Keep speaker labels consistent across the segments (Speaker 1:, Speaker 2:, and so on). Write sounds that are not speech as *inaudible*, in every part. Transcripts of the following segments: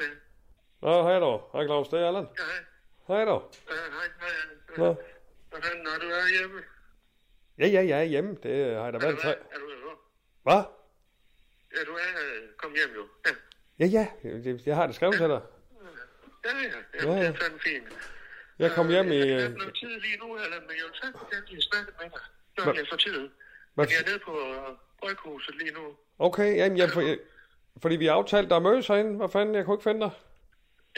Speaker 1: Ja, er ja.
Speaker 2: Nå, hej då. Hej Claus, det er Allan.
Speaker 1: Ja, hej.
Speaker 2: Hej då.
Speaker 1: Ja, hej, hej. ja.
Speaker 2: Nå.
Speaker 1: Fanden, når du er hjemme?
Speaker 2: Ja, ja, jeg er hjemme. Det har jeg da
Speaker 1: Er
Speaker 2: været
Speaker 1: er du hjemme?
Speaker 2: Hvad?
Speaker 1: Ja, du er øh, kom hjem jo. Ja,
Speaker 2: Ja, ja. Jeg, jeg har det skrevet til dig.
Speaker 1: ja, ja. ja,
Speaker 2: Ja,
Speaker 1: ja.
Speaker 2: ja.
Speaker 1: det er fandme fint.
Speaker 2: Jeg kom hjem i...
Speaker 1: Jeg har
Speaker 2: øh,
Speaker 1: ikke noget tid lige nu, Allan, men jeg vil gerne lige snakke med dig. Når
Speaker 2: Hvad-
Speaker 1: jeg får tid. Jeg er nede på øh, Bryghuset lige nu.
Speaker 2: Okay, jamen, jeg, for, jeg, fordi vi har aftalt, der er mødes herinde. Hvad fanden, jeg kunne ikke finde dig.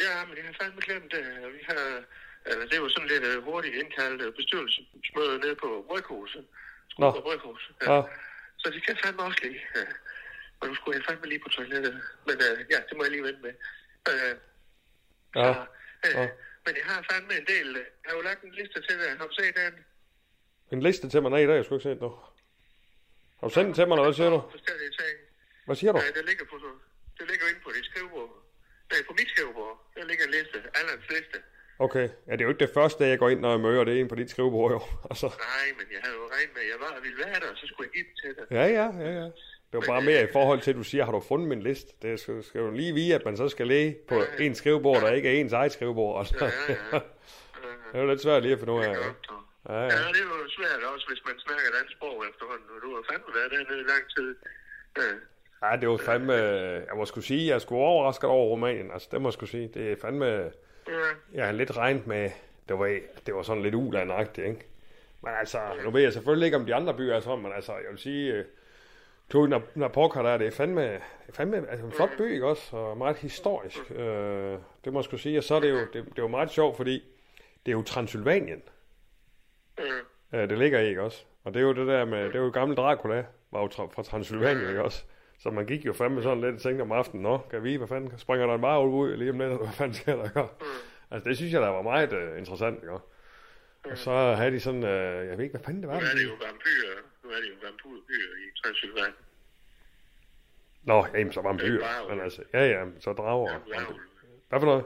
Speaker 1: Ja, men jeg har fandme glemt det. Vi har, øh, det var sådan lidt øh, hurtigt indkaldt øh, bestyrelsesmøde nede på Bryghuset.
Speaker 2: Nå.
Speaker 1: På Bryghuset.
Speaker 2: Ja.
Speaker 1: Så de kan fandme også lige. Ja. Og nu skulle jeg fandme lige på toilettet. Men øh, ja, det må jeg lige vente med. Øh,
Speaker 2: Ja.
Speaker 1: øh,
Speaker 2: Ja.
Speaker 1: Men jeg har fandme en del. øh, Jeg har jo lagt en liste til dig. Har du set den?
Speaker 2: En liste til mig. Nej, der har jeg sgu ikke set nu. Har du sendt den til mig, eller hvad siger du?
Speaker 1: Forskellige ting.
Speaker 2: Hvad siger du?
Speaker 1: Ja, det ligger på det ligger inde på dit skrivebord. Nej, på mit skrivebord. Der ligger en liste. Allans liste.
Speaker 2: Okay. Ja, det er jo ikke det første, jeg går ind, når jeg møder. Det er en på dit skrivebord, jo. *laughs* Altså.
Speaker 1: Nej, men jeg havde jo regnet med, at jeg var og ville være der, og så skulle jeg den til dig.
Speaker 2: Ja, ja, ja, ja. Det var bare mere i forhold til, at du siger, har du fundet min liste? Det skal, skal jo lige vide, at man så skal læge på en skrivebord, der ikke er ens eget skrivebord. Altså.
Speaker 1: Ja, ja, *laughs* ja.
Speaker 2: Det er jo lidt svært lige at finde ud af.
Speaker 1: Det
Speaker 2: Ja. Ja,
Speaker 1: Ja,
Speaker 2: ja.
Speaker 1: det er jo svært også, hvis man snakker et andet sprog efterhånden. og Du har fandme været dernede i lang tid. Ja.
Speaker 2: Ja, det var fandme... Jeg må skulle sige, jeg sgu overrasket over Rumænien. Altså, det må jeg skulle sige. Det er fandme...
Speaker 1: Ja.
Speaker 2: Jeg har lidt regnet med... Det var, det var sådan lidt ulandagtigt, ikke? Men altså, nu ved jeg selvfølgelig ikke, om de andre byer er sådan, men altså, jeg vil sige... øh, Cluj Napoca der, det er fandme, det er fandme altså en flot by, ikke også? Og meget historisk. Øh, det må jeg skulle sige. Og så er det jo, det, det er jo meget sjovt, fordi det er jo Transylvanien, øh, det ligger i, ikke også? Og det er jo det der med, det er jo gamle Dracula, var jo fra Transylvanien, ikke også? Så man gik jo fandme sådan lidt og tænkte om aftenen, nå, kan vi, hvad fanden, springer der en varulv ud lige om lidt, hvad fanden sker der, ikke? Altså, det synes jeg, der var meget uh, interessant, ikke? Og så havde de sådan, uh, jeg ved ikke, hvad fanden det var.
Speaker 1: Nu er det
Speaker 2: de-
Speaker 1: jo vampyrer. Nu er det jo vampyrer i Transylvanien.
Speaker 2: Nå, jamen, så var
Speaker 1: er bare-
Speaker 2: men altså, ja, ja, så drager.
Speaker 1: Ja.
Speaker 2: Hvad for noget?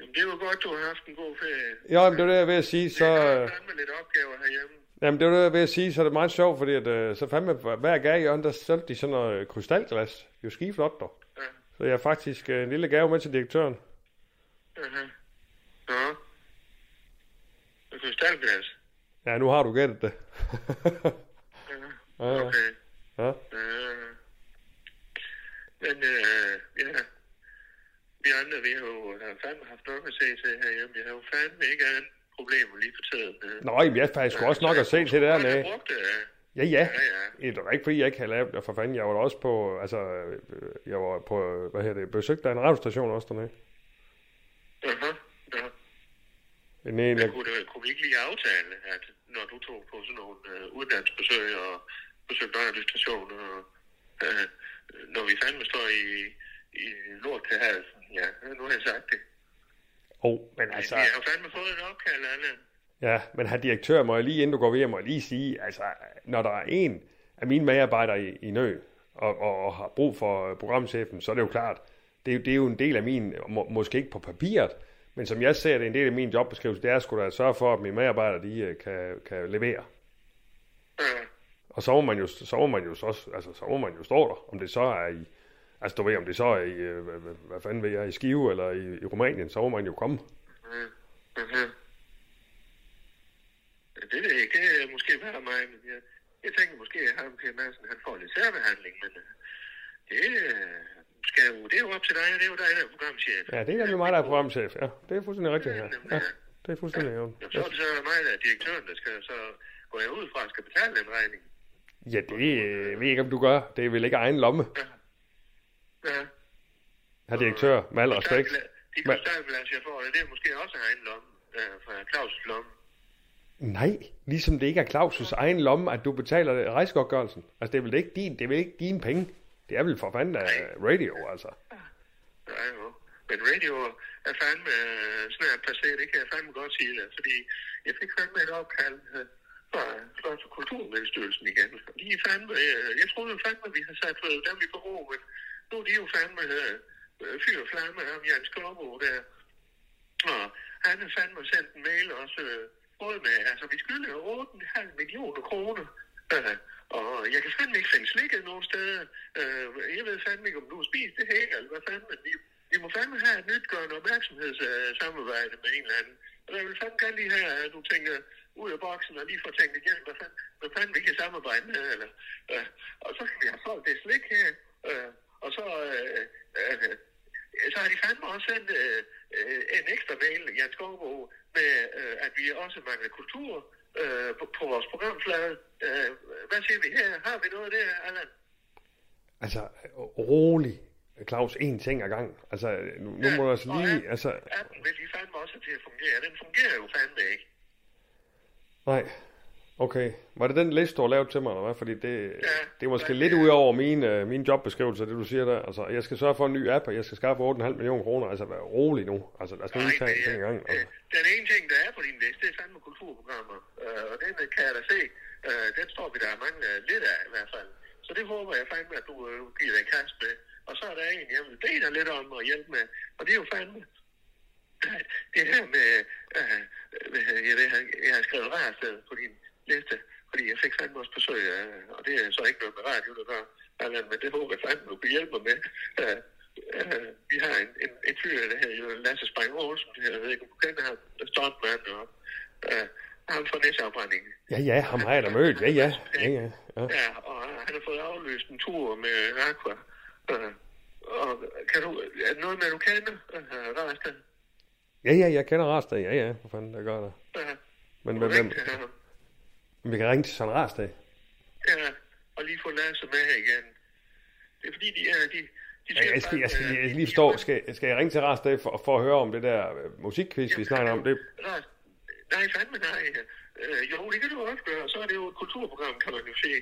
Speaker 1: Jamen, det jo godt, du har haft en god ferie.
Speaker 2: Ja, men det var det, jeg ved at sige, så...
Speaker 1: Jeg har
Speaker 2: øh,
Speaker 1: fandme lidt opgaver herhjemme.
Speaker 2: Jamen, det var det, jeg er ved at sige, så er det meget sjovt, fordi at, øh, så fandme hver gave, Jørgen, der solgte de sådan noget øh, krystalglas. Er jo skiflot, dog.
Speaker 1: Ja.
Speaker 2: Så jeg har faktisk øh, en lille gave med til direktøren.
Speaker 1: Nå. Det er krystalglas.
Speaker 2: Ja, nu har du gættet det.
Speaker 1: Ja. *laughs*
Speaker 2: Ja, ja.
Speaker 1: Okay.
Speaker 2: ja.
Speaker 1: Øh, Men øh, ja, vi andre, vi har jo har fandme haft nok at se til herhjemme. Jeg har jo fandme ikke andet problemer lige for tiden. øh.
Speaker 2: Nå, jamen, jeg har faktisk sgu også nok at se til det
Speaker 1: Jeg brugt det. øh.
Speaker 2: Ja, ja.
Speaker 1: Ja, ja.
Speaker 2: Det var ikke, fordi jeg ikke havde lavet det, for fanden. Jeg var også på, altså, øh, jeg var på, øh, hvad hedder det, besøgte af en radiostation også dernede.
Speaker 1: Uh-huh. Ja.
Speaker 2: En, en,
Speaker 1: Men kunne, det, kunne vi ikke lige aftale, at når du tog på sådan nogle øh, uddannelsesbesøg og besøgte radiostationer, og, øh, når vi fandme står i, i lort til halsen, ja, nu har jeg sagt det.
Speaker 2: Oh, men altså,
Speaker 1: Vi har fandme fået en opkald, Anna.
Speaker 2: ja, men her direktør, må jeg lige, inden du går videre, må jeg lige sige, altså, når der er en af mine medarbejdere i, i nø, og, og, og har brug for programchefen, så er det jo klart, det er, jo- det er jo en del af min, må, måske ikke på papiret, men som jeg ser det, en del af min jobbeskrivelse, det er sgu da at sørge for, at mine medarbejdere, de øh, kan, kan levere.
Speaker 1: Ja.
Speaker 2: Og så må man jo, så må man jo, så, altså, så må man jo stå der, om det så er i, altså du ved, om det så er i, øh, hvad, hvad, fanden ved jeg, i Skive eller i, i Rumænien, så må man jo komme.
Speaker 1: Mhm. Ja, Det ved jeg ikke. Det er måske være mig, men jeg, jeg tænker måske, at ham Per Madsen, han får lidt særbehandling, men øh, det, øh, skal jo, det er jo op til dig, det er jo dig, der er programchef.
Speaker 2: Ja, det er nemlig mig, der er programchef. Ja, det er fuldstændig rigtigt. Ja, ja det er fuldstændig ja.
Speaker 1: Jamen, så er det så mig, der er direktøren, der skal så går jeg ud fra, skal betale den regning.
Speaker 2: Ja, det øh, ved jeg ikke, om du gør. Det er vel ikke egen lomme,
Speaker 1: Ja.
Speaker 2: Herr direktør, med al respekt.
Speaker 1: De krystalglas, jeg får, det er måske også egen lomme, øh, fra Claus' lomme.
Speaker 2: Nej, ligesom det ikke er Claus' egen lomme, at du betaler rejsegodtgørelsen. Altså, det er vel ikke din, det er vel ikke dine penge. Det er vel for fanden af radio, altså.
Speaker 1: Ja, jo. Men radio er fandme øh, snart passé, det kan jeg fandme godt sige det, fordi jeg fik fandme et opkald øh, fra, fra Kulturmedstyrelsen igen. De er fandme, øh, jeg troede fandme, vi havde sat øh, dem i bero, men nu er de jo fandme øh, øh fyr og flamme af Jens Skorbo der. Og han har fandme sendt en mail også, øh, både med, altså vi skylder 8,5 millioner kroner. Øh, og jeg kan fandme ikke finde slikket nogen steder. Øh, jeg ved fandme ikke, om du har spist det her, eller hvad fanden, men vi, vi må fandme have et nytgørende opmærksomhedssamarbejde øh, med en eller anden. Og jeg vil fandme gerne lige have, at du tænker ud af boksen og lige får tænkt igen, hvad fanden, hvad fanden vi kan samarbejde med. Eller, øh, og så kan vi have solgt det slik her. Øh, og så, øh, øh, så har de fandme også sendt øh, øh, en ekstra mail, Jan Skovbo, med øh, at vi også mangler kultur øh, på, på vores programflade. Øh, hvad siger vi her? Har vi noget der, Allan?
Speaker 2: Altså, rolig, Claus, en ting ad gang. Altså, nu, nu må altså
Speaker 1: og
Speaker 2: lige,
Speaker 1: appen-
Speaker 2: altså,
Speaker 1: Appen vil de fandme også til at fungere. Den fungerer jo fandme ikke.
Speaker 2: nej. Okay, var det den liste, du har lavet til mig, eller hvad? Fordi det,
Speaker 1: Ja.
Speaker 2: det er måske
Speaker 1: Ja,
Speaker 2: lidt ud over mine, øh, mine jobbeskrivelser, det du siger der. Altså, jeg skal sørge for en ny app, og jeg skal skaffe 8,5 millioner kroner. Altså, vær rolig nu. Altså, lad os nu lige tage en ting i gang. Altså.
Speaker 1: øh, den ene ting, der er på din liste, det er fandme kulturprogrammer. Øh, og den øh, kan jeg da se. Øh, den står vi der mange øh, lidt af i hvert fald. Så det håber jeg fandme, at du øh, giver dig en kast med. Og så er der en, jeg vil bede dig lidt om at hjælpe med. Og det er jo fandme *laughs* det her med, øh, hedder jeg, det, her- jeg har skrevet rærsted på din liste, fordi jeg fik fandme også besøg, øh, og det er så ikke noget med radio, der gør, Allan, men det håber jeg fandme, du kan hjælpe mig med. Øh, øh, vi har en, en, en fyr, der hedder Lasse Spang Olsen, jeg ved ikke, om du kender ham, Stortmand, og øh, ham fra næsafbrændingen.
Speaker 2: Ja, ja, ham har jeg da mødt. Ja, ja. Ja, ja. ja.
Speaker 1: Ja, og han har fået afløst en tur med Aqua. Øh, og kan du, er det noget med, du kender, øh, Rærsted?
Speaker 2: Ja, ja, jeg kender Rastad. Ja, ja, for fanden, det gør der.
Speaker 1: Ja.
Speaker 2: Men,
Speaker 1: Du
Speaker 2: men,
Speaker 1: ringte
Speaker 2: men,
Speaker 1: til ham.
Speaker 2: Vi kan ringe til Søren Rastad.
Speaker 1: Ja, og lige få Lasse med her igen. Det er fordi, de er... De, de
Speaker 2: Ja, jeg, skal, jeg, skal, jeg skal lige forstå, skal, skal jeg ringe til Rastad for, for at høre om det der øh, musikquiz, vi snakker om? Det,
Speaker 1: Nej, fandme nej. Øh, jo, det kan du også gøre. Så er det jo et kulturprogram, kan man jo se.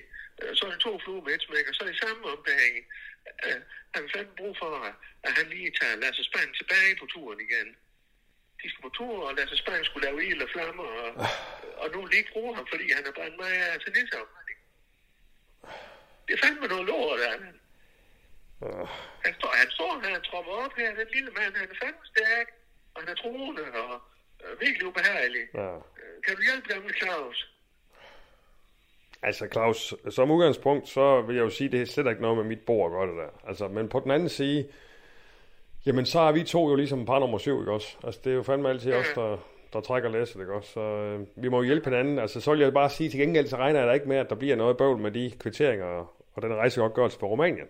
Speaker 1: Øh, så er det to fluer med et smæk, og så er det samme ombæring. Øh, han fandme brug for, at han lige tager Lasse Spang tilbage på turen igen. Tur, og Lasse Spang skulle lave ild og flammer, og, og nu lige bruge ham, fordi han er brændt mig af til nisseafbrænding. Det er fandme noget lort, der.
Speaker 2: øh,
Speaker 1: Han står, han står her, han tropper op her, den lille mand, han er fandme stærk, og han er troende og øh, virkelig ubehagelig.
Speaker 2: ja.
Speaker 1: Øh, Kan du hjælpe gamle Claus?
Speaker 2: Altså Claus, som udgangspunkt, så vil jeg jo sige, det er slet ikke noget med mit bord at gøre det der. Altså, men på den anden side, jamen så er vi to jo ligesom par nummer syv, ikke også? Altså, det er jo fandme altid os, der, der trækker læsset, ikke også? Så øh, vi må jo hjælpe hinanden. Altså, så vil jeg bare sige, til gengæld, så regner jeg da ikke med, at der bliver noget bøvl med de kvitteringer og den rejsegodtgørelse på Rumænien.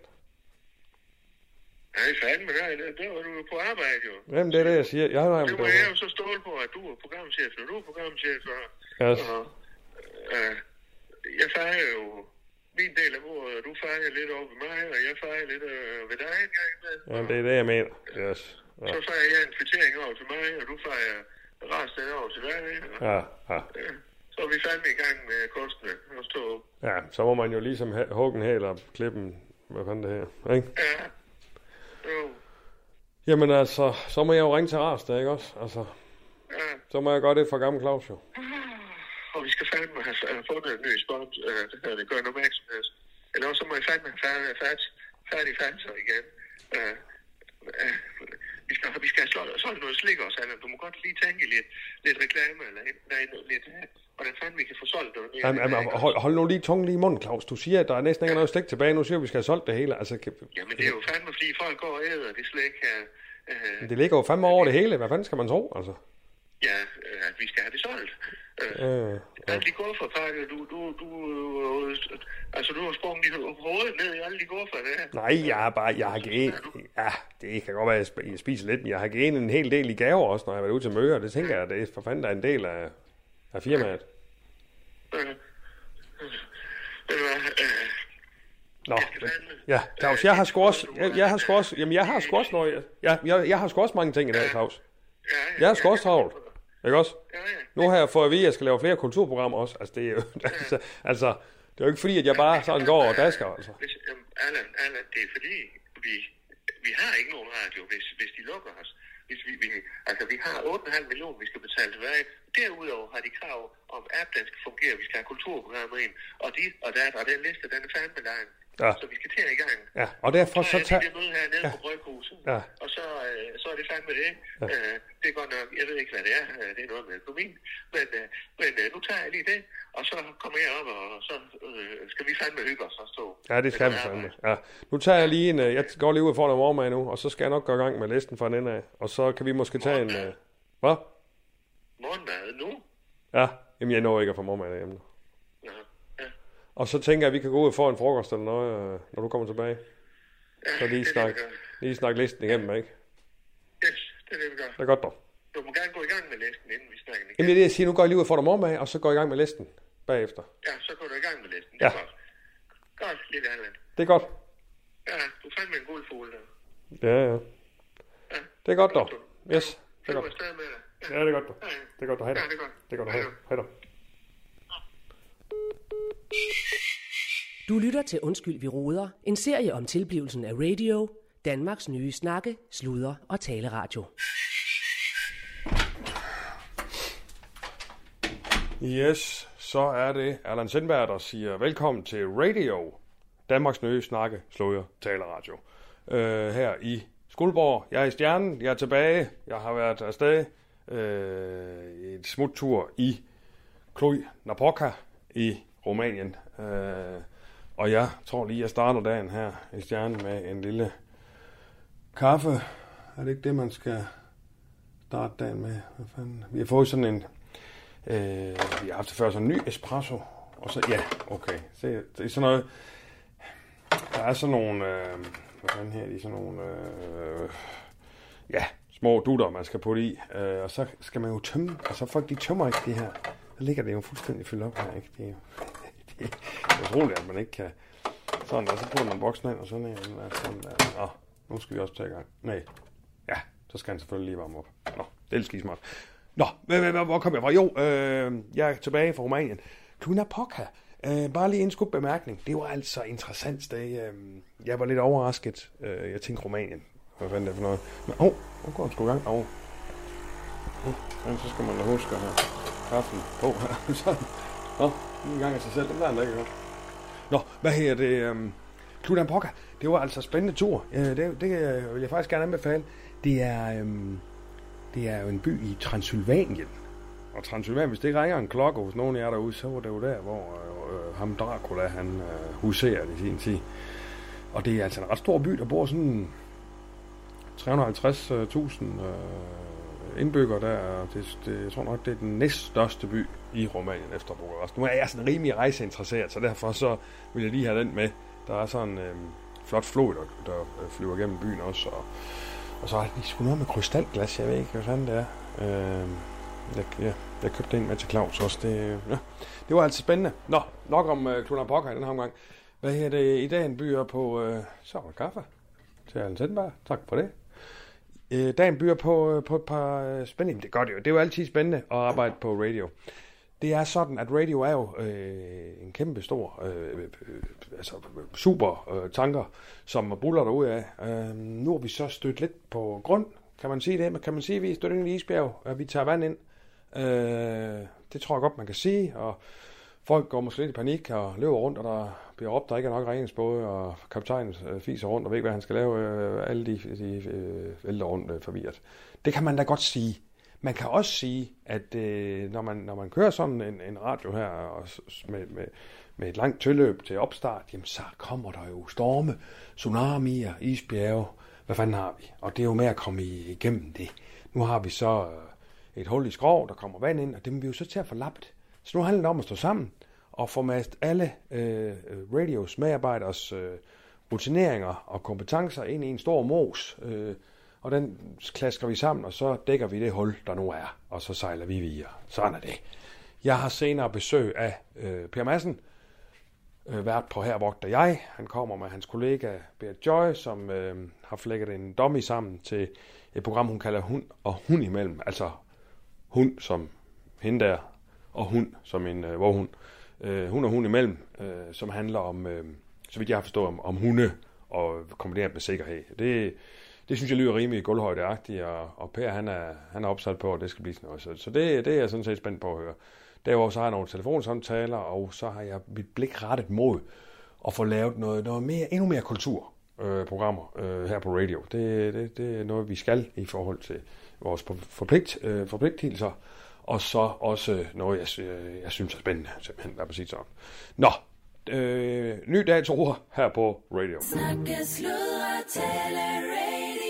Speaker 1: Nej, fandme, der, der var du jo på arbejde jo.
Speaker 2: Jamen, det er det, jeg siger. Jeg har
Speaker 1: Det må jeg jo så stole på, at du er programchef, når du er programchef. Og,
Speaker 2: Yes.
Speaker 1: og øh, jeg fejrer jo min del af bordet, og du fejrer lidt over ved mig, og jeg fejrer lidt øh, ved dig en gang med.
Speaker 2: Jamen, det er det, jeg mener. Yes. Ja,
Speaker 1: Så fejrer jeg en kvittering over til mig, og du fejrer resten over til dig. Og,
Speaker 2: ja, ja.
Speaker 1: øh, så er vi fandme i gang med kunstene og stå.
Speaker 2: ja så må man jo ligesom hugge en hæl og klippe en, hvad fanden det her, ikke?
Speaker 1: Ja. Jo.
Speaker 2: Jamen altså, så må jeg jo ringe til Rastad, ikke også? Altså,
Speaker 1: Ja.
Speaker 2: så må jeg gøre det for gammel Claus jo.
Speaker 1: Og vi skal fandme have, have fundet en ny spons, øh, det hedder det, gør en opmærksomhed. Eller også så må jeg fandme have færdig, færdig, færdig fanser igen. Øh, øh, vi skal, vi skal have solgt, solgt noget slik også, Allan. Du må godt lige tænke lidt, lidt reklame, eller nej, lidt, øh, hvordan fanden vi kan få solgt noget mere.
Speaker 2: Jamen, jamen, hold, hold nu lige tungen lige i munden, Claus. Du siger, at der er næsten ikke noget slik tilbage. Nu siger vi skal have solgt det hele. Altså, kan,
Speaker 1: Jamen, det er jo fandme, fordi folk går og æder det slik her. Øh,
Speaker 2: det ligger jo fandme over det hele. Hvad fanden skal man tro, altså?
Speaker 1: ja, øh, at vi skal have det solgt. Øh,
Speaker 2: Øh,
Speaker 1: Alle de gufferpakker, du, du, du, øh, altså du har sprunget i hovedet ned i alle de guffer der.
Speaker 2: nej, jeg har bare, jeg har givet, ja, det kan godt være, at jeg sp- jeg spiser lidt, men jeg har givet en hel del i gaver også, når jeg har været ude til møder. Det tænker jeg, det er for fanden der er en del af, af firmaet.
Speaker 1: Øh, ved du hvad, øh,
Speaker 2: Nå, ja, Claus, jeg har sgu også, jeg, jeg har sgu også, jamen jeg har sgu også jeg, jeg, jeg, har sgu også mange ting i dag, Claus.
Speaker 1: ja, ja,
Speaker 2: Jeg har sgu også travlt, ikke også?
Speaker 1: Ja, ja.
Speaker 2: nu har jeg fået at vide, at jeg skal lave flere kulturprogrammer også. Altså, det er jo, *laughs* altså, altså, det er jo ikke fordi, at jeg bare sådan går og dasker, altså.
Speaker 1: Hvis, øhm, Allan, Allan, det er fordi, vi, vi har ikke nogen radio, hvis, hvis de lukker os. Hvis vi, vi, altså, vi har 8,5 millioner, vi skal betale tilbage. Derudover har de krav om app, den skal fungere. Vi skal have kulturprogrammer ind. Og, de, og, der, og den liste, den er fandme lang.
Speaker 2: Ja.
Speaker 1: Så vi skal til i gang.
Speaker 2: Ja, og derfor så
Speaker 1: Så er
Speaker 2: tager...
Speaker 1: det møde her nede
Speaker 2: Ja.
Speaker 1: på Bryghuset,
Speaker 2: Ja.
Speaker 1: og så, øh, så er det fandme det. Ja. Øh, det er godt nok, jeg ved ikke, hvad det er. Øh, Det er noget med økonomi. Men, øh, men øh, nu tager jeg lige det, og så kommer jeg op, og så øh, skal vi fandme hygge os og stå.
Speaker 2: Ja, det skal vi fandme. Ja. Nu tager jeg lige en... øh, Jeg går lige ud og får noget morgenmad nu, og så skal jeg nok gå i gang med listen fra den af. Og så kan vi måske tage en... øh, Hvad?
Speaker 1: Morgenmad nu?
Speaker 2: Ja, jamen jeg når ikke at få morgenmad derhjemme.
Speaker 1: Nå, ja.
Speaker 2: Og så tænker jeg, at vi kan gå ud og få en frokost eller noget, øh, når du kommer tilbage.
Speaker 1: ja
Speaker 2: Så lige
Speaker 1: det
Speaker 2: snak,
Speaker 1: det, vi gør.
Speaker 2: lige snak listen igennem, ikke?
Speaker 1: Yes, det er det, vi gør.
Speaker 2: Det er godt dog.
Speaker 1: Du må gerne gå i gang med listen, inden vi snakker igen.
Speaker 2: Jamen det er det, jeg siger. Nu går jeg lige ud og får dig morgenmad, og så går jeg i gang med listen bagefter.
Speaker 1: Ja, så går du i gang med listen. Det
Speaker 2: Ja.
Speaker 1: er godt. Godt, lille Allan.
Speaker 2: Det er godt.
Speaker 1: Ja, du er fandme en god fugl der.
Speaker 2: Ja, ja.
Speaker 1: Ja.
Speaker 2: Det er godt dog. Yes, det er godt.
Speaker 1: med.
Speaker 2: Ja, det er godt dog.
Speaker 1: Ja, ja.
Speaker 2: Det er godt dog. Hej
Speaker 1: Ja,
Speaker 2: dog.
Speaker 1: det er godt.
Speaker 2: Det er godt dog.
Speaker 1: Hej dog.
Speaker 3: Du lytter til Undskyld, vi roder. En serie om tilblivelsen af radio. Danmarks nye snakke, sluder og taleradio.
Speaker 2: Yes, så er det Allan Sindberg, der siger velkommen til Radio, Danmarks nye snakke, sluder, taleradio. Øh, her i Skuldborg. Jeg er i Stjernen, jeg er tilbage. Jeg har været afsted øh, i et smuttur i Cluj Napoca i Rumænien. Øh, og jeg tror lige, jeg starter dagen her i Stjernen med en lille kaffe. Er det ikke det, man skal starte dagen med? Hvad fanden? Vi har fået sådan en Øh, vi har haft det før sådan en ny espresso. Og så, ja, okay. Se, det er sådan noget... Der er sådan nogle... Øh, hvad fanden her? De er sådan nogle... Øh, ja, små dutter, man skal putte i. Øh, og så skal man jo tømme... Og så folk, de tømmer ikke det her. Der ligger det jo fuldstændig fyldt op her, ikke? Det er jo... Det er utroligt, at man ikke kan... Sådan der, så putter man boksen ind, og sådan en, og sådan der. Nå, nu skal vi også tage i gang. Nej. Ja, så skal han selvfølgelig lige varme op. Nå, det er lidt skismart. Nå, hvor, kom jeg fra? Jo, øh, jeg er tilbage fra Rumænien. Cluna Poca. Øh, bare lige en skub bemærkning. Det var altså interessant sted. Øh, jeg var lidt overrasket. Øh, jeg tænkte Rumænien. Hvad fanden er det for noget? Men, åh, oh, nu går den sgu i gang. Åh. Oh. Så skal man da huske her kaffen på her. *laughs* så, Nå, en gang af sig selv. Det er den godt. Nå, hvad her det? Øhm, Cluna Poca. Det var altså spændende tur. Øh, det, det øh, vil jeg faktisk gerne anbefale. Det er... Øhm, det er jo en by i Transylvanien. Og Transylvanien, hvis det ikke ringer en klokke hos nogen af jer derude, så var det jo der, hvor øh, øh ham Dracula, han øh, huserer i sin tid. Og det er altså en ret stor by, der bor sådan 350.000 øh, øh indbyggere der. Det, det, jeg tror nok, det er den næststørste by i Rumænien efter Bukarest. Nu er jeg sådan rimelig rejseinteresseret, så derfor så vil jeg lige have den med. Der er sådan en øh, flot flod, der, der øh, flyver gennem byen også, og og så er det sgu noget med krystalglas, jeg ved ikke, hvad fanden det er. Øh, jeg, ja, jeg købte en med til Claus også. Det, øh, ja, det var altså spændende. Nå, nok om øh, Kluna Pokker i den her omgang. Hvad her det? I dag en byer på... øh, så kaffe til Allen Sendberg. Tak for det. Øh, dagen byder på, øh, på et par øh, spændende... Det gør det jo. Det er jo altid spændende at arbejde på radio. Det er sådan, at radio er jo øh, en kæmpe stor, øh, øh, øh altså super øh, tanker, som buller derud af. Øh, nu har vi så stødt lidt på grund, kan man sige det? Men kan man sige, at vi er stødt ind i isbjerg, at vi tager vand ind? Øh, det tror jeg godt, man kan sige, og folk går måske lidt i panik og løber rundt, og der bliver råbt, der ikke er nok redningsbåde, og kaptajnen øh, fiser rundt og ved ikke, hvad han skal lave. Øh, alle de, de øh, vælter rundt øh, forvirret. Det kan man da godt sige. Man kan også sige, at øh, når, man, når man kører sådan en, en radio her og med, med, med et langt tilløb til opstart, jamen så kommer der jo storme, tsunamier, isbjerge, hvad fanden har vi? Og det er jo med at komme igennem det. Nu har vi så øh, et hul i skrov, der kommer vand ind, og det må vi jo så til at få lappet. Så nu handler det om at stå sammen og få mast alle øh, radios medarbejderes øh, rutineringer og kompetencer ind i en stor mos, øh, og den klasker vi sammen, og så dækker vi det hul, der nu er, og så sejler vi videre. Sådan er det. Jeg har senere besøg af øh, Per Madsen, øh, vært på Her vogter jeg. Han kommer med hans kollega Bert Joy, som øh, har flækket en dummy sammen til et program, hun kalder Hund og Hund imellem. Altså hund som hende der, og hund, som en øh, vorhund. Øh, hund og hund imellem, øh, som handler om, øh, så vidt jeg har forstået, om, om hunde og kombineret med sikkerhed. Det, det synes jeg lyder rimelig guldhøjdeagtigt, og, og Per han er, han er opsat på, at det skal blive sådan noget. Så, så det, det er jeg sådan set spændt på at høre. Derudover så har jeg nogle telefonsamtaler, og så har jeg mit blik rettet mod at få lavet noget, noget mere, endnu mere kulturprogrammer øh, øh, her på radio. Det, det, det er noget, vi skal i forhold til vores forpligt, øh, forpligtelser, og så også noget, jeg, jeg synes er spændende, simpelthen, lad mig sige sådan. Nå, øh, ny dags ord her på radio.
Speaker 3: Snakke, sludre, tale, radio.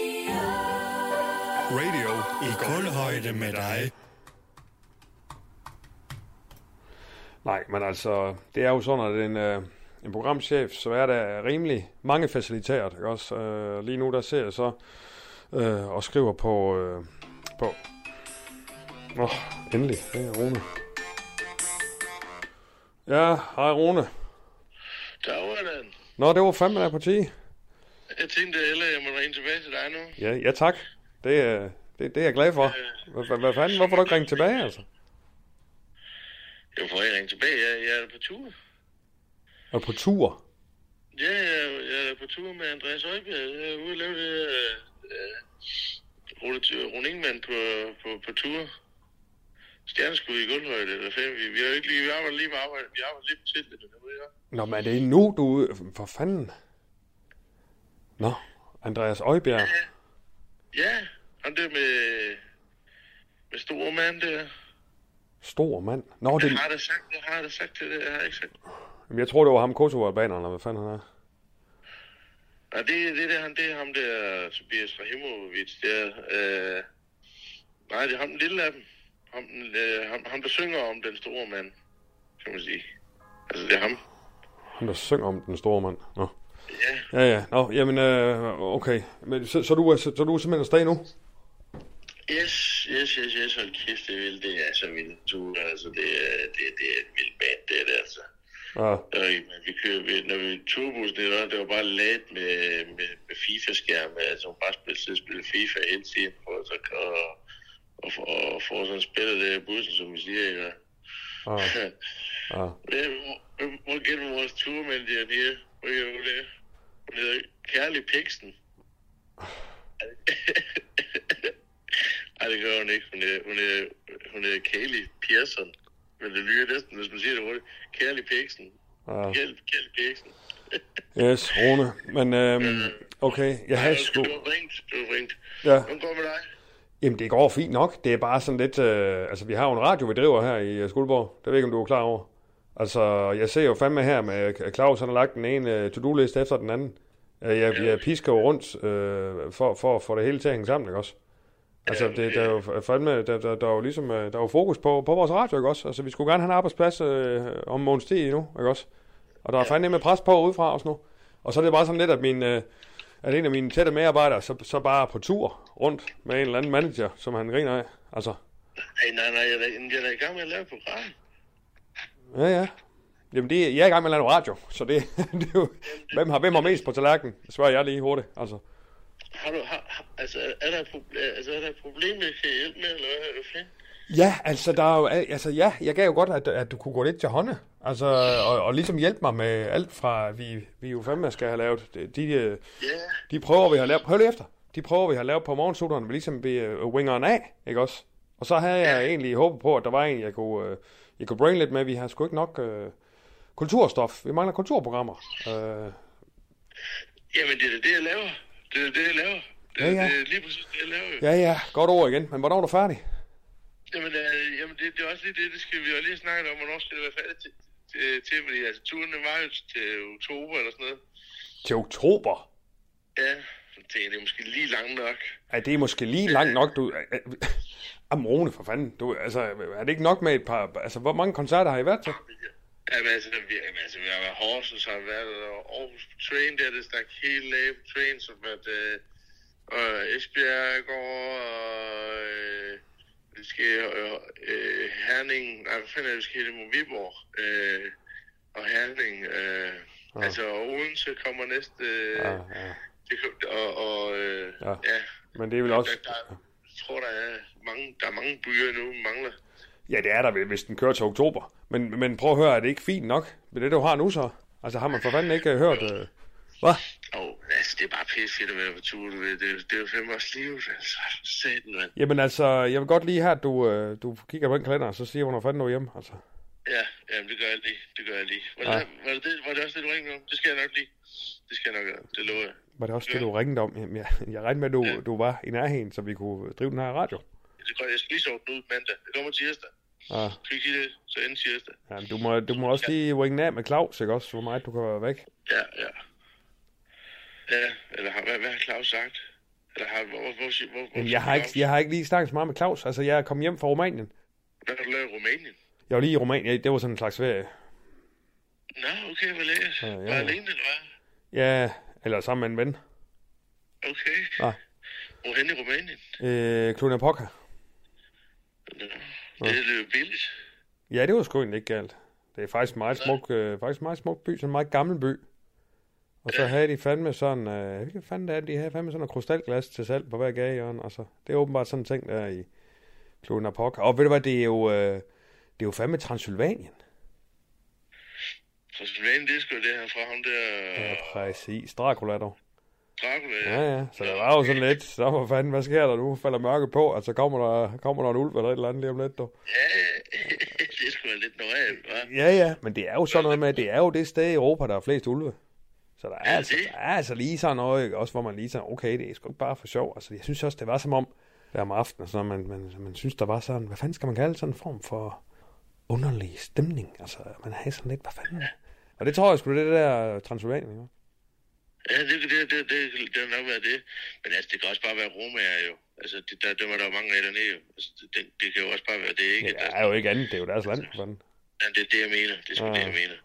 Speaker 4: Radio i kulhøjde med dig.
Speaker 2: Nej, men altså, det er jo sådan, at en, øh, en programchef, så er der rimelig mange faciliteter, ikke også? Øh, lige nu, der ser jeg så øh, og skriver på, øh, på... Åh, oh, endelig, det er Rune. Ja, hej Rune.
Speaker 5: Den.
Speaker 2: Nå, det var fandme der på 10.
Speaker 5: Jeg tænkte, at jeg må ringe tilbage til dig nu.
Speaker 2: Ja, ja tak. Det, er- det, det er jeg glad for. Hvad, fanden, hvorfor du ikke ringet tilbage, altså?
Speaker 5: Jeg får ikke ringe tilbage. Jeg, jeg er på tur.
Speaker 2: Er på tur?
Speaker 5: Ja, jeg, jeg er på tur med Andreas Øjbjerg. Jeg er ude og lave det øh, øh, Rune, Rune Ingemann på, på, på tur. Stjerneskud i gulvhøjde. Eller fem. Vi, vi, har ikke lige, vi arbejder lige med arbejde. Vi arbejder lige på det. Det ved jeg.
Speaker 2: Nå, men er det nu, du? For fanden. Nå, Andreas Øjbjerg.
Speaker 5: Ja, han der med, med store mand der.
Speaker 2: Stor mand. Nå, det,
Speaker 5: Jeg har da sagt, jeg har da sagt til det. Jeg har ikke sagt.
Speaker 2: Jamen, jeg tror, det var ham Kosovo-albaneren, eller hvad fanden han er.
Speaker 5: Nej, det, det, der, han, det er ham der, Tobias Rahimovic, der. Øh, nej, det er ham den lille af dem. Ham, øh, ham, ham, der synger om den store mand, kan man sige. Altså, det er ham.
Speaker 2: Han, der synger om den store mand. Nå.
Speaker 5: Ja,
Speaker 2: Ja, ja. Nå, jamen, øh, okay. Men, så, så, du er, så, så du er simpelthen afsted nu?
Speaker 5: yes, yes, yes, yes, hold kæft, det er vildt. Det er så vildt tur, altså, det er, det, det er et vildt band, det er det, altså.
Speaker 2: Ja.
Speaker 5: Og, men vi kører, vi, når vi turbussen, det var, det var bare ladt med, med, med FIFA-skærme, altså hun bare spille, sidde og spille FIFA hele tiden, at så og, og, og, og få sådan spillet det i bussen, som vi siger, ikke?
Speaker 2: Ja. Ja.
Speaker 5: Ja, hvor- hvor gælder vores turmand der her? Hvor er hun det? Hun hedder Kærlig Piksen. *laughs* Ej, det gør hun ikke. Hun er, hun er, hun er Kaylee Pearson. Men det lyder næsten, hvis man siger det hurtigt. Kærlig Piksen.
Speaker 2: Ja.
Speaker 5: Kærlig, Kærlig Piksen. *laughs*
Speaker 2: Yes, Rune. Men, øhm, okay, jeg havde sgu...
Speaker 5: Du har ringt. Du har ringt.
Speaker 2: Ja.
Speaker 5: Hvordan går det med dig?
Speaker 2: Jamen, det går fint nok. Det er bare sådan lidt... Øh, altså, vi har jo en radio, vi driver her i øh, Skuldborg. Det ved jeg ikke, om du er klar over. Altså, jeg ser jo fandme her med øh, Claus, han har lagt den ene øh, to-do-liste efter den anden. Jeg, jeg pisker jo rundt øh, for, for at få det hele til at hænge sammen, ikke også? Altså, det, der er jo fandme, der, der, der er jo ligesom, der er jo fokus på, på vores radio, ikke også? Altså, vi skulle gerne have en arbejdsplads øh, om måneds tid nu, ikke også? Og der er fandme med pres på udefra også nu. Og så er det bare sådan lidt, at min, øh, at en af mine tætte medarbejdere, så, så bare på tur rundt med en eller anden manager, som han griner af. Altså,
Speaker 5: Nej, nej, nej. Jeg er, jeg er i gang med at lave et program.
Speaker 2: ja, ja. Jamen, det, jeg er i gang med at lave radio, så det, *laughs* det er jo, hvem har, hvem har mest på tallerkenen? Spørger jeg lige hurtigt, altså.
Speaker 5: Har du, har, altså, er der, et altså, er der et problem, jeg kan hjælpe med, eller hvad er det fint?
Speaker 2: Ja, altså, der er jo, altså, ja, jeg gav jo godt, at, at du kunne gå lidt til hånde. Altså, og, og ligesom hjælpe mig med alt fra, vi, vi jo fandme skal have lavet, de, de, øh, de prøver, vi har lavet, hør lige efter, de prøver, vi har lavet på morgensutterne, vi ligesom vi uh, wingeren af, ikke også? Og så havde jeg egentlig håbet på, at der var en, jeg kunne, uh, jeg kunne brain lidt med, vi har sgu ikke nok uh, kulturstof, vi mangler kulturprogrammer. Uh,
Speaker 5: Jamen, det er det, jeg laver. Det er det, jeg laver. Det,
Speaker 2: Ja, ja.
Speaker 5: det er lige præcis det, jeg laver.
Speaker 2: ja, ja, godt ord igen, men hvornår er du færdig?
Speaker 5: Jamen, øh, jamen det, det, er også lige det, det skal vi jo lige snakke om, hvornår skal det være færdigt til, til, til fordi altså, turen var jo til oktober eller sådan noget.
Speaker 2: Til oktober?
Speaker 5: Ja, så det er måske lige langt nok.
Speaker 2: Er det måske lige langt nok, du... Amrone, for fanden. Du, altså, er det ikke nok med et par... Altså, hvor mange koncerter har I været til?
Speaker 5: Jamen, altså, vi, jamen, altså, vi har været Horsens, har været og Aarhus på train, der er det stak helt af på train, som at øh, og Esbjerg går, og øh, vi skal øh, Herning, nej, hvad fanden er det, vi skal hedde Viborg, øh, og Herning, øh, ja. altså og Odense kommer næste, øh,
Speaker 2: Ja, ja.
Speaker 5: det, og, og øh,
Speaker 2: Ja.
Speaker 5: ja.
Speaker 2: Men det er vel også...
Speaker 5: Der, der, jeg tror, der er mange, der er mange byer nu, mangler.
Speaker 2: Ja, det er der, vel, hvis den kører til oktober. Men, men prøv at høre, er det ikke fint nok med det, du har nu så? Altså, har man for fanden ikke øh, hørt... Øh... Hvad?
Speaker 1: Og altså, det er bare pisse fedt at være på tur, du ved. Det, det er jo fandme også livet, altså. Satan, mand.
Speaker 2: Jamen altså, jeg vil godt lige have, at du, øh, du kigger på den kalender, og så siger, hvornår fanden du er hjemme. Altså.
Speaker 1: Ja, jamen, det gør jeg lige. Det gør jeg lige. Var,
Speaker 2: Ja.
Speaker 1: det, var, det, var det også det, du ringede om? Det skal jeg nok lige. Det skal jeg nok gøre. Det lover jeg.
Speaker 2: Var det også det, du ringede om? Jamen, jeg, jeg regnede med, at du,
Speaker 1: Ja.
Speaker 2: du var i nærheden, så vi kunne drive den her radio.
Speaker 1: Det gør, jeg skal lige sove den ud mandag. Det kommer tirsdag. Skal vi ikke sige det? Så inden tirsdag.
Speaker 2: Jamen, du, må, du må også lige ringe af med Claus, ikke også? Hvor meget du kan være væk.
Speaker 1: Ja, ja. Ja, eller har, hvad, hvad har Claus sagt? Eller har, hvor, hvor, hvor, hvor, hvor
Speaker 2: Jamen, jeg, har ikke, jeg har ikke lige snakket så meget med Claus. Altså, jeg er kommet hjem fra Rumænien.
Speaker 1: Hvad har du lavet i Rumænien?
Speaker 2: Jeg var lige i Rumænien. Det var sådan en slags ferie.
Speaker 1: Nå, okay, hvad læs?
Speaker 2: Ja,
Speaker 1: Ja. Var alene, eller hvad?
Speaker 2: Ja, eller sammen med en ven.
Speaker 1: Okay.
Speaker 2: Ja.
Speaker 1: Hvor hen i Rumænien?
Speaker 2: Øh, Clunia Poca.
Speaker 1: Nå. Det er lidt billigt.
Speaker 2: Ja, det var sgu egentlig ikke galt. Det er faktisk en meget smuk, øh, faktisk en meget smuk by, sådan en meget gammel by. Og så
Speaker 1: Ja.
Speaker 2: havde de fandme sådan, øh, hvad fanden det er, de havde fandme sådan en krystalglas til salg på hver gadehjørne, og så, det er åbenbart sådan en ting der i Clunia Poca. Og ved du hvad, det er jo, øh, det er jo fandme Transylvanien.
Speaker 1: Sven, det er sgu det her fra ham der...
Speaker 2: Ja, præcis. Dracula dog.
Speaker 1: Dracula,
Speaker 2: Ja, ja. Så der var jo sådan lidt, så var fanden, hvad sker der nu? Falder mørket på, og så kommer der, kommer der en ulv eller et eller andet lige om lidt, dog.
Speaker 1: Ja, *laughs* det er sgu lidt normalt, hva'?
Speaker 2: Ja, ja, men det er jo sådan noget med, at det er jo det sted i Europa, der er flest ulve. Så der er, altså, der er altså lige sådan noget, ikke? også hvor man lige sådan, okay, det er sgu ikke bare for sjov. Altså, jeg synes også, det var som om, der om aftenen, så man, man, man synes, der var sådan, hvad fanden skal man kalde sådan en form for underlig stemning? Altså, man havde sådan lidt, hvad fanden? Og det tror jeg sgu, det er der Transylvanien, ikke?
Speaker 1: Ja, det, det, det, det, det har nok været det. Men altså, det kan også bare være romager jo. Altså, det, der, dem er der jo mange af dernede jo. Altså, det, det, kan jo også bare være det, ikke?
Speaker 2: Ja, det er jo ikke andet, det er jo deres land, fanden.
Speaker 1: Ja, det er det, jeg mener. Det er sgu
Speaker 2: Ja.
Speaker 1: det, jeg mener.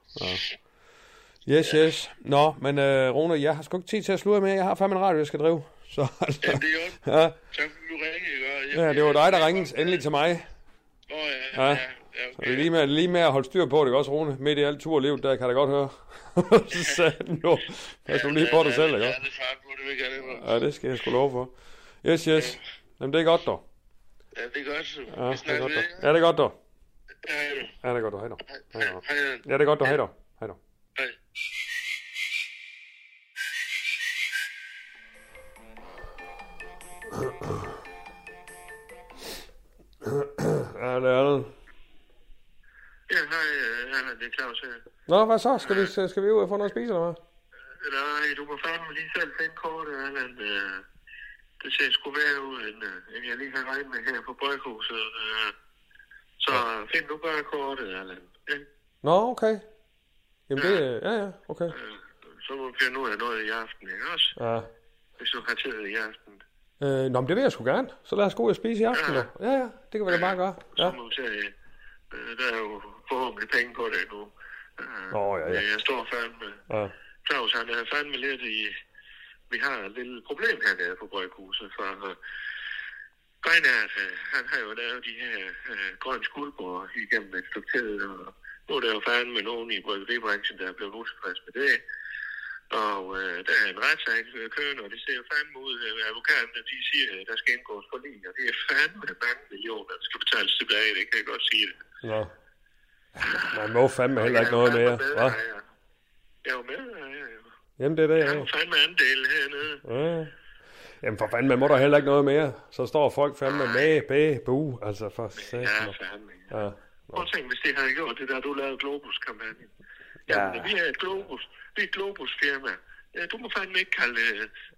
Speaker 2: Yes, yes. Nå, men uh, Rune, jeg har sgu ikke tid til at sludre med. Jeg har fandme en radio, jeg skal drive. Så, altså,
Speaker 1: Jamen, det er jo.
Speaker 2: ja,
Speaker 1: Tak du ringede, jeg-
Speaker 2: ja, det var dig, der ringede endelig til mig.
Speaker 1: Åh, ja,
Speaker 2: Ja.
Speaker 1: ja, ja, okay.
Speaker 2: det er lige med, lige med at holde styr på det, også, Rune? Midt i alt turlivet, der kan jeg da godt høre. så sagde han jo, pas du lige på dig selv, ikke
Speaker 1: Ja, det er fart på, det vil jeg gerne.
Speaker 2: Ja, det skal jeg sgu love for. Yes, yes. Jamen, det er godt, dog.
Speaker 1: Ja, det er godt. Så.
Speaker 2: Ja,
Speaker 1: Vi
Speaker 2: det er godt, dog. Ja, det er godt, dog.
Speaker 1: Ja.
Speaker 2: Ja, det er godt, dog. Hej, dog.
Speaker 1: Hej, hej.
Speaker 2: Ja, det er godt, dog. Hej, dog. Ja, det er det.
Speaker 1: Ja, hej, øh, Anna, det er Claus her.
Speaker 2: Nå, hvad så? Skal vi, skal vi ud og få noget at spise, eller hvad?
Speaker 1: Nej, du må fandme lige selv finde kortet. Øh, Det ser sgu værre ud, end, øh, end jeg lige har regnet med her på Bryghuset. Øh, Så find du bare kortet, Allan. Ja?
Speaker 2: Nå, okay. Jamen det, øh, ja, ja, okay.
Speaker 1: Øh, Så må vi finde ud af noget i aften, ikke også?
Speaker 2: Ja.
Speaker 1: Hvis du har tid i aften.
Speaker 2: Øh, nå, men det vil jeg sgu gerne. Så lad os gå ud og spise i aften,
Speaker 1: Ja.
Speaker 2: Ja, ja, det kan vi da bare gøre.
Speaker 1: Så
Speaker 2: Ja.
Speaker 1: må vi se, øh, der er jo forhåbentlig penge på det nu. Øh,
Speaker 2: Nå, ja, ja.
Speaker 1: Jeg står fandme.
Speaker 2: ja.
Speaker 1: Claus, han er fandme lidt i... Vi har et lille problem hernede på Bryghuset, for uh, Reinhardt, øh, han har jo lavet de her uh, grønne skuldbord igennem et stykke tid, og nu er der jo fandme nogen i bryggeribranchen, der er blevet utilfreds med det. Og uh, der er en retssag øh, kørende, og det ser fandme ud. Uh, advokaterne, de siger, at der skal indgås for lige, og det er fandme mange millioner, der skal betales tilbage, det kan jeg godt sige det.
Speaker 2: Nå. Man må fandme heller ikke noget mere. Hva?
Speaker 1: Jeg er jo med, ja, ja.
Speaker 2: Jamen, det er det,
Speaker 1: Jeg
Speaker 2: ja.
Speaker 1: jo fandme andel hernede.
Speaker 2: ja. Jamen, for fanden, man må der heller ikke noget mere. Så står folk fandme med, bæ, bu. Altså, for satan.
Speaker 1: Ja, fandme. Ja.
Speaker 2: Ja.
Speaker 1: Prøv at tænke, hvis det havde gjort det der, du lavede Globus-kampagnen.
Speaker 2: Ja.
Speaker 1: Ja. vi er et Globus. Vi er et Globus-firma. Ja, du må fandme ikke kalde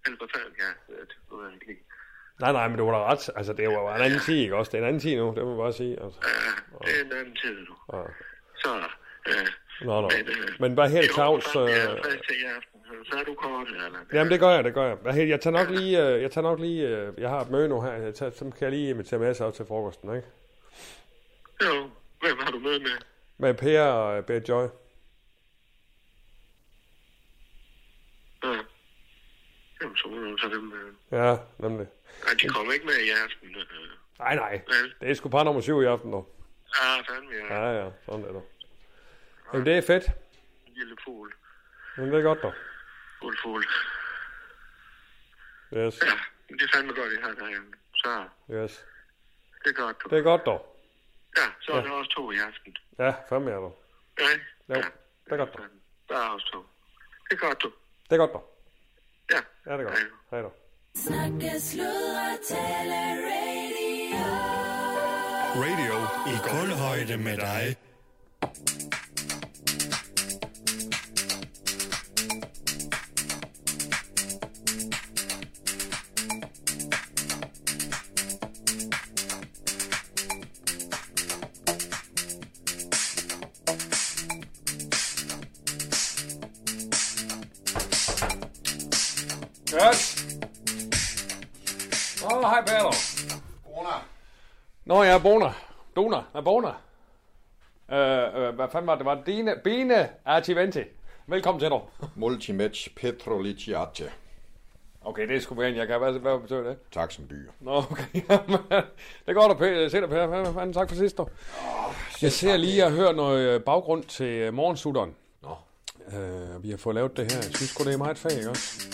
Speaker 1: eller hvad fanden, ja, det ved jeg ikke.
Speaker 2: Nej, nej, men du var da ret. Altså, det var jo en anden tid, ikke også? Det er en anden tid nu, det må man bare sige. Altså.
Speaker 1: Ja, det er en anden tid, du.
Speaker 2: Ja.
Speaker 1: Så, ja.
Speaker 2: Nå, nå.
Speaker 1: Men, øh,
Speaker 2: Men bare helt Claus... Øh...
Speaker 1: Så er du kortet, eller?
Speaker 2: Jamen, det gør jeg, det gør jeg. Hvad jeg tager nok lige... Øh... Jeg tager nok lige... Øh... Jeg har et møde nu her. Jeg tager... Så kan jeg lige invitere med sig op til frokosten, ikke?
Speaker 1: Jo, hvem har du med med?
Speaker 2: Med Per og øh, Bear Joy.
Speaker 1: Ja. Jamen, så må du tage dem med.
Speaker 2: Ja, nemlig.
Speaker 1: Nej, de kommer ikke med i aften. øh.
Speaker 2: Nej, nej.
Speaker 1: Vel?
Speaker 2: Det er sgu par nummer syv i aften, dog.
Speaker 1: Ah, fandme, ja.
Speaker 2: Ja, ja. Sådan er det. Jamen, det er fedt.
Speaker 1: Lille fugl.
Speaker 2: Men det er godt, dog.
Speaker 1: Fugl, fugl.
Speaker 2: Yes.
Speaker 1: Ja, det er fandme godt, I har derhjemme. Så,
Speaker 2: Yes.
Speaker 1: det er godt, du.
Speaker 2: Det er godt, dog.
Speaker 1: Ja, så er der også to i aften.
Speaker 2: Ja, fandme er du.
Speaker 1: Ja,
Speaker 2: Jo, det er godt, dog.
Speaker 1: Der er også to. Det er godt, du.
Speaker 2: Det er godt, dog.
Speaker 1: Ja.
Speaker 2: Ja, det er godt. Hej dog.
Speaker 6: Snakke, sludre, tale, radio.
Speaker 4: Radio i kulhøjde med dig.
Speaker 2: Oh, hej Peter. Nå ja, Bona. Dona. Ja, Bona. Øh, øh, hvad fanden var det? Det var Dine, Bene Artiventi. Velkommen til dig.
Speaker 7: Multimatch Petroliciate.
Speaker 2: Okay, det er sgu en, jeg kan. Hvad, hvad betyder det?
Speaker 7: Tak som byer.
Speaker 2: Nå, okay. Jamen, *laughs* det går da pænt. Se dig, Per. Hvad fanden, tak for sidst, dog. Jeg ser lige at høre noget øh, baggrund til øh, morgensutteren.
Speaker 7: Nå.
Speaker 2: Øh, vi har fået lavet det her. Jeg synes sgu, det er meget fag, ikke også?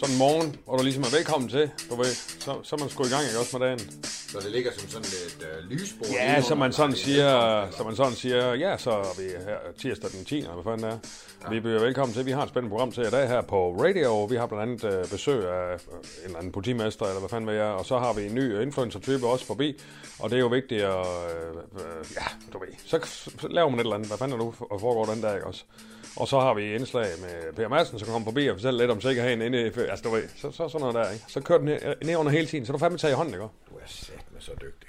Speaker 2: Sådan en morgen, hvor du ligesom er velkommen til, du ved, så, så er man sgu i gang, ikke også med dagen?
Speaker 7: Så det ligger som sådan et øh, lysbord.
Speaker 2: Ja, så man sådan siger, så man sådan siger, ja, så er vi her tirsdag den 10. eller hvad fanden er. Ja. Vi byder velkommen til. Vi har et spændende program til i dag her på radio. Vi har blandt andet øh, besøg af øh, en eller anden politimester, eller hvad fanden ved jeg. Og så har vi en ny influencer-type også forbi. Og det er jo vigtigt at, øh, øh, ja, du ved. Så, laver man et eller andet. Hvad fanden er du og foregår den dag, ikke også? Og så har vi indslag med Per Madsen, som kommer forbi og fortæller lidt om sikkerheden inde i... Altså, du ved, så, så sådan noget der, ikke? Så kører den ned, ned under hele tiden, så du fandme tager i hånden, ikke?
Speaker 7: Er sat med så dygtig.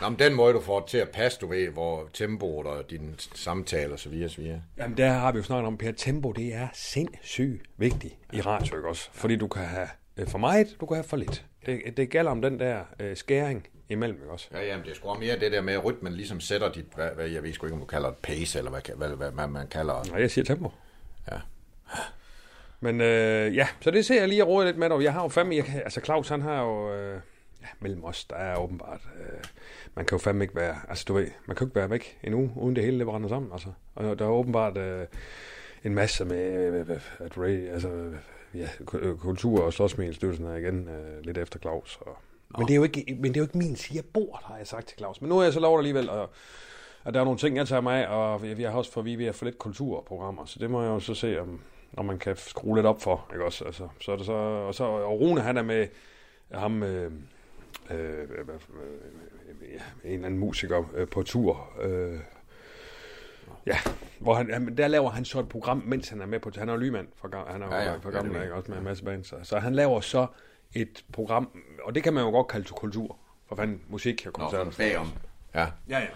Speaker 7: Nå, men den måde, du får det til at passe, du ved, hvor tempoet og dine samtaler og så videre, så videre.
Speaker 2: Jamen, der har vi jo snakket om, Per Tempo, det er sindssygt vigtigt i radio, ikke også? Fordi du kan have øh, for meget, du kan have for lidt. Det, det gælder om den der øh, skæring imellem, ikke også?
Speaker 7: Ja, jamen, det er sgu mere det der med, at rytmen ligesom sætter dit, hvad, hvad, jeg ved sgu ikke, om du kalder det pace, eller hvad, hvad, hvad, hvad man kalder
Speaker 2: Nej, jeg siger tempo.
Speaker 7: Ja.
Speaker 2: Men øh, ja, så det ser jeg lige at råde lidt med dig. Jeg har jo fandme, jeg altså Claus han har jo, øh, ja, mellem os, der er åbenbart, øh, man kan jo fandme ikke være, altså du ved, man kan jo ikke være væk en uge, uden det hele det brænder sammen, altså. Og der er åbenbart øh, en masse med, øh, at Ray, altså, øh, ja, ku- kultur og slåsmiddelstyrelsen er igen øh, lidt efter Claus. Og, men, det er jo ikke, men det er jo ikke min sige bord, har jeg sagt til Claus. Men nu er jeg så lovet alligevel, og, og der er nogle ting, jeg tager mig af, og vi, vi har også for, vi er ved at få lidt kulturprogrammer, så det må jeg jo så se, om, om man kan skrue lidt op for, ikke også? Altså, så er det så, og så, og Rune, han er med ham, øh, øh, en eller anden musiker øh, på tur, øh, Ja, hvor han, der laver han så et program, mens han er med på... Han er jo lymand for, han er jo
Speaker 7: Ja,
Speaker 2: ja,
Speaker 7: ja,
Speaker 2: for
Speaker 7: Ja,
Speaker 2: gammel,
Speaker 7: det
Speaker 2: ikke? Også med en masse bands. Så, så han laver så et program, og det kan man jo godt kalde til kultur. For fanden, musik og
Speaker 7: Nå,
Speaker 2: koncerter.
Speaker 7: sådan bagom. Ja.
Speaker 2: Ja, ja.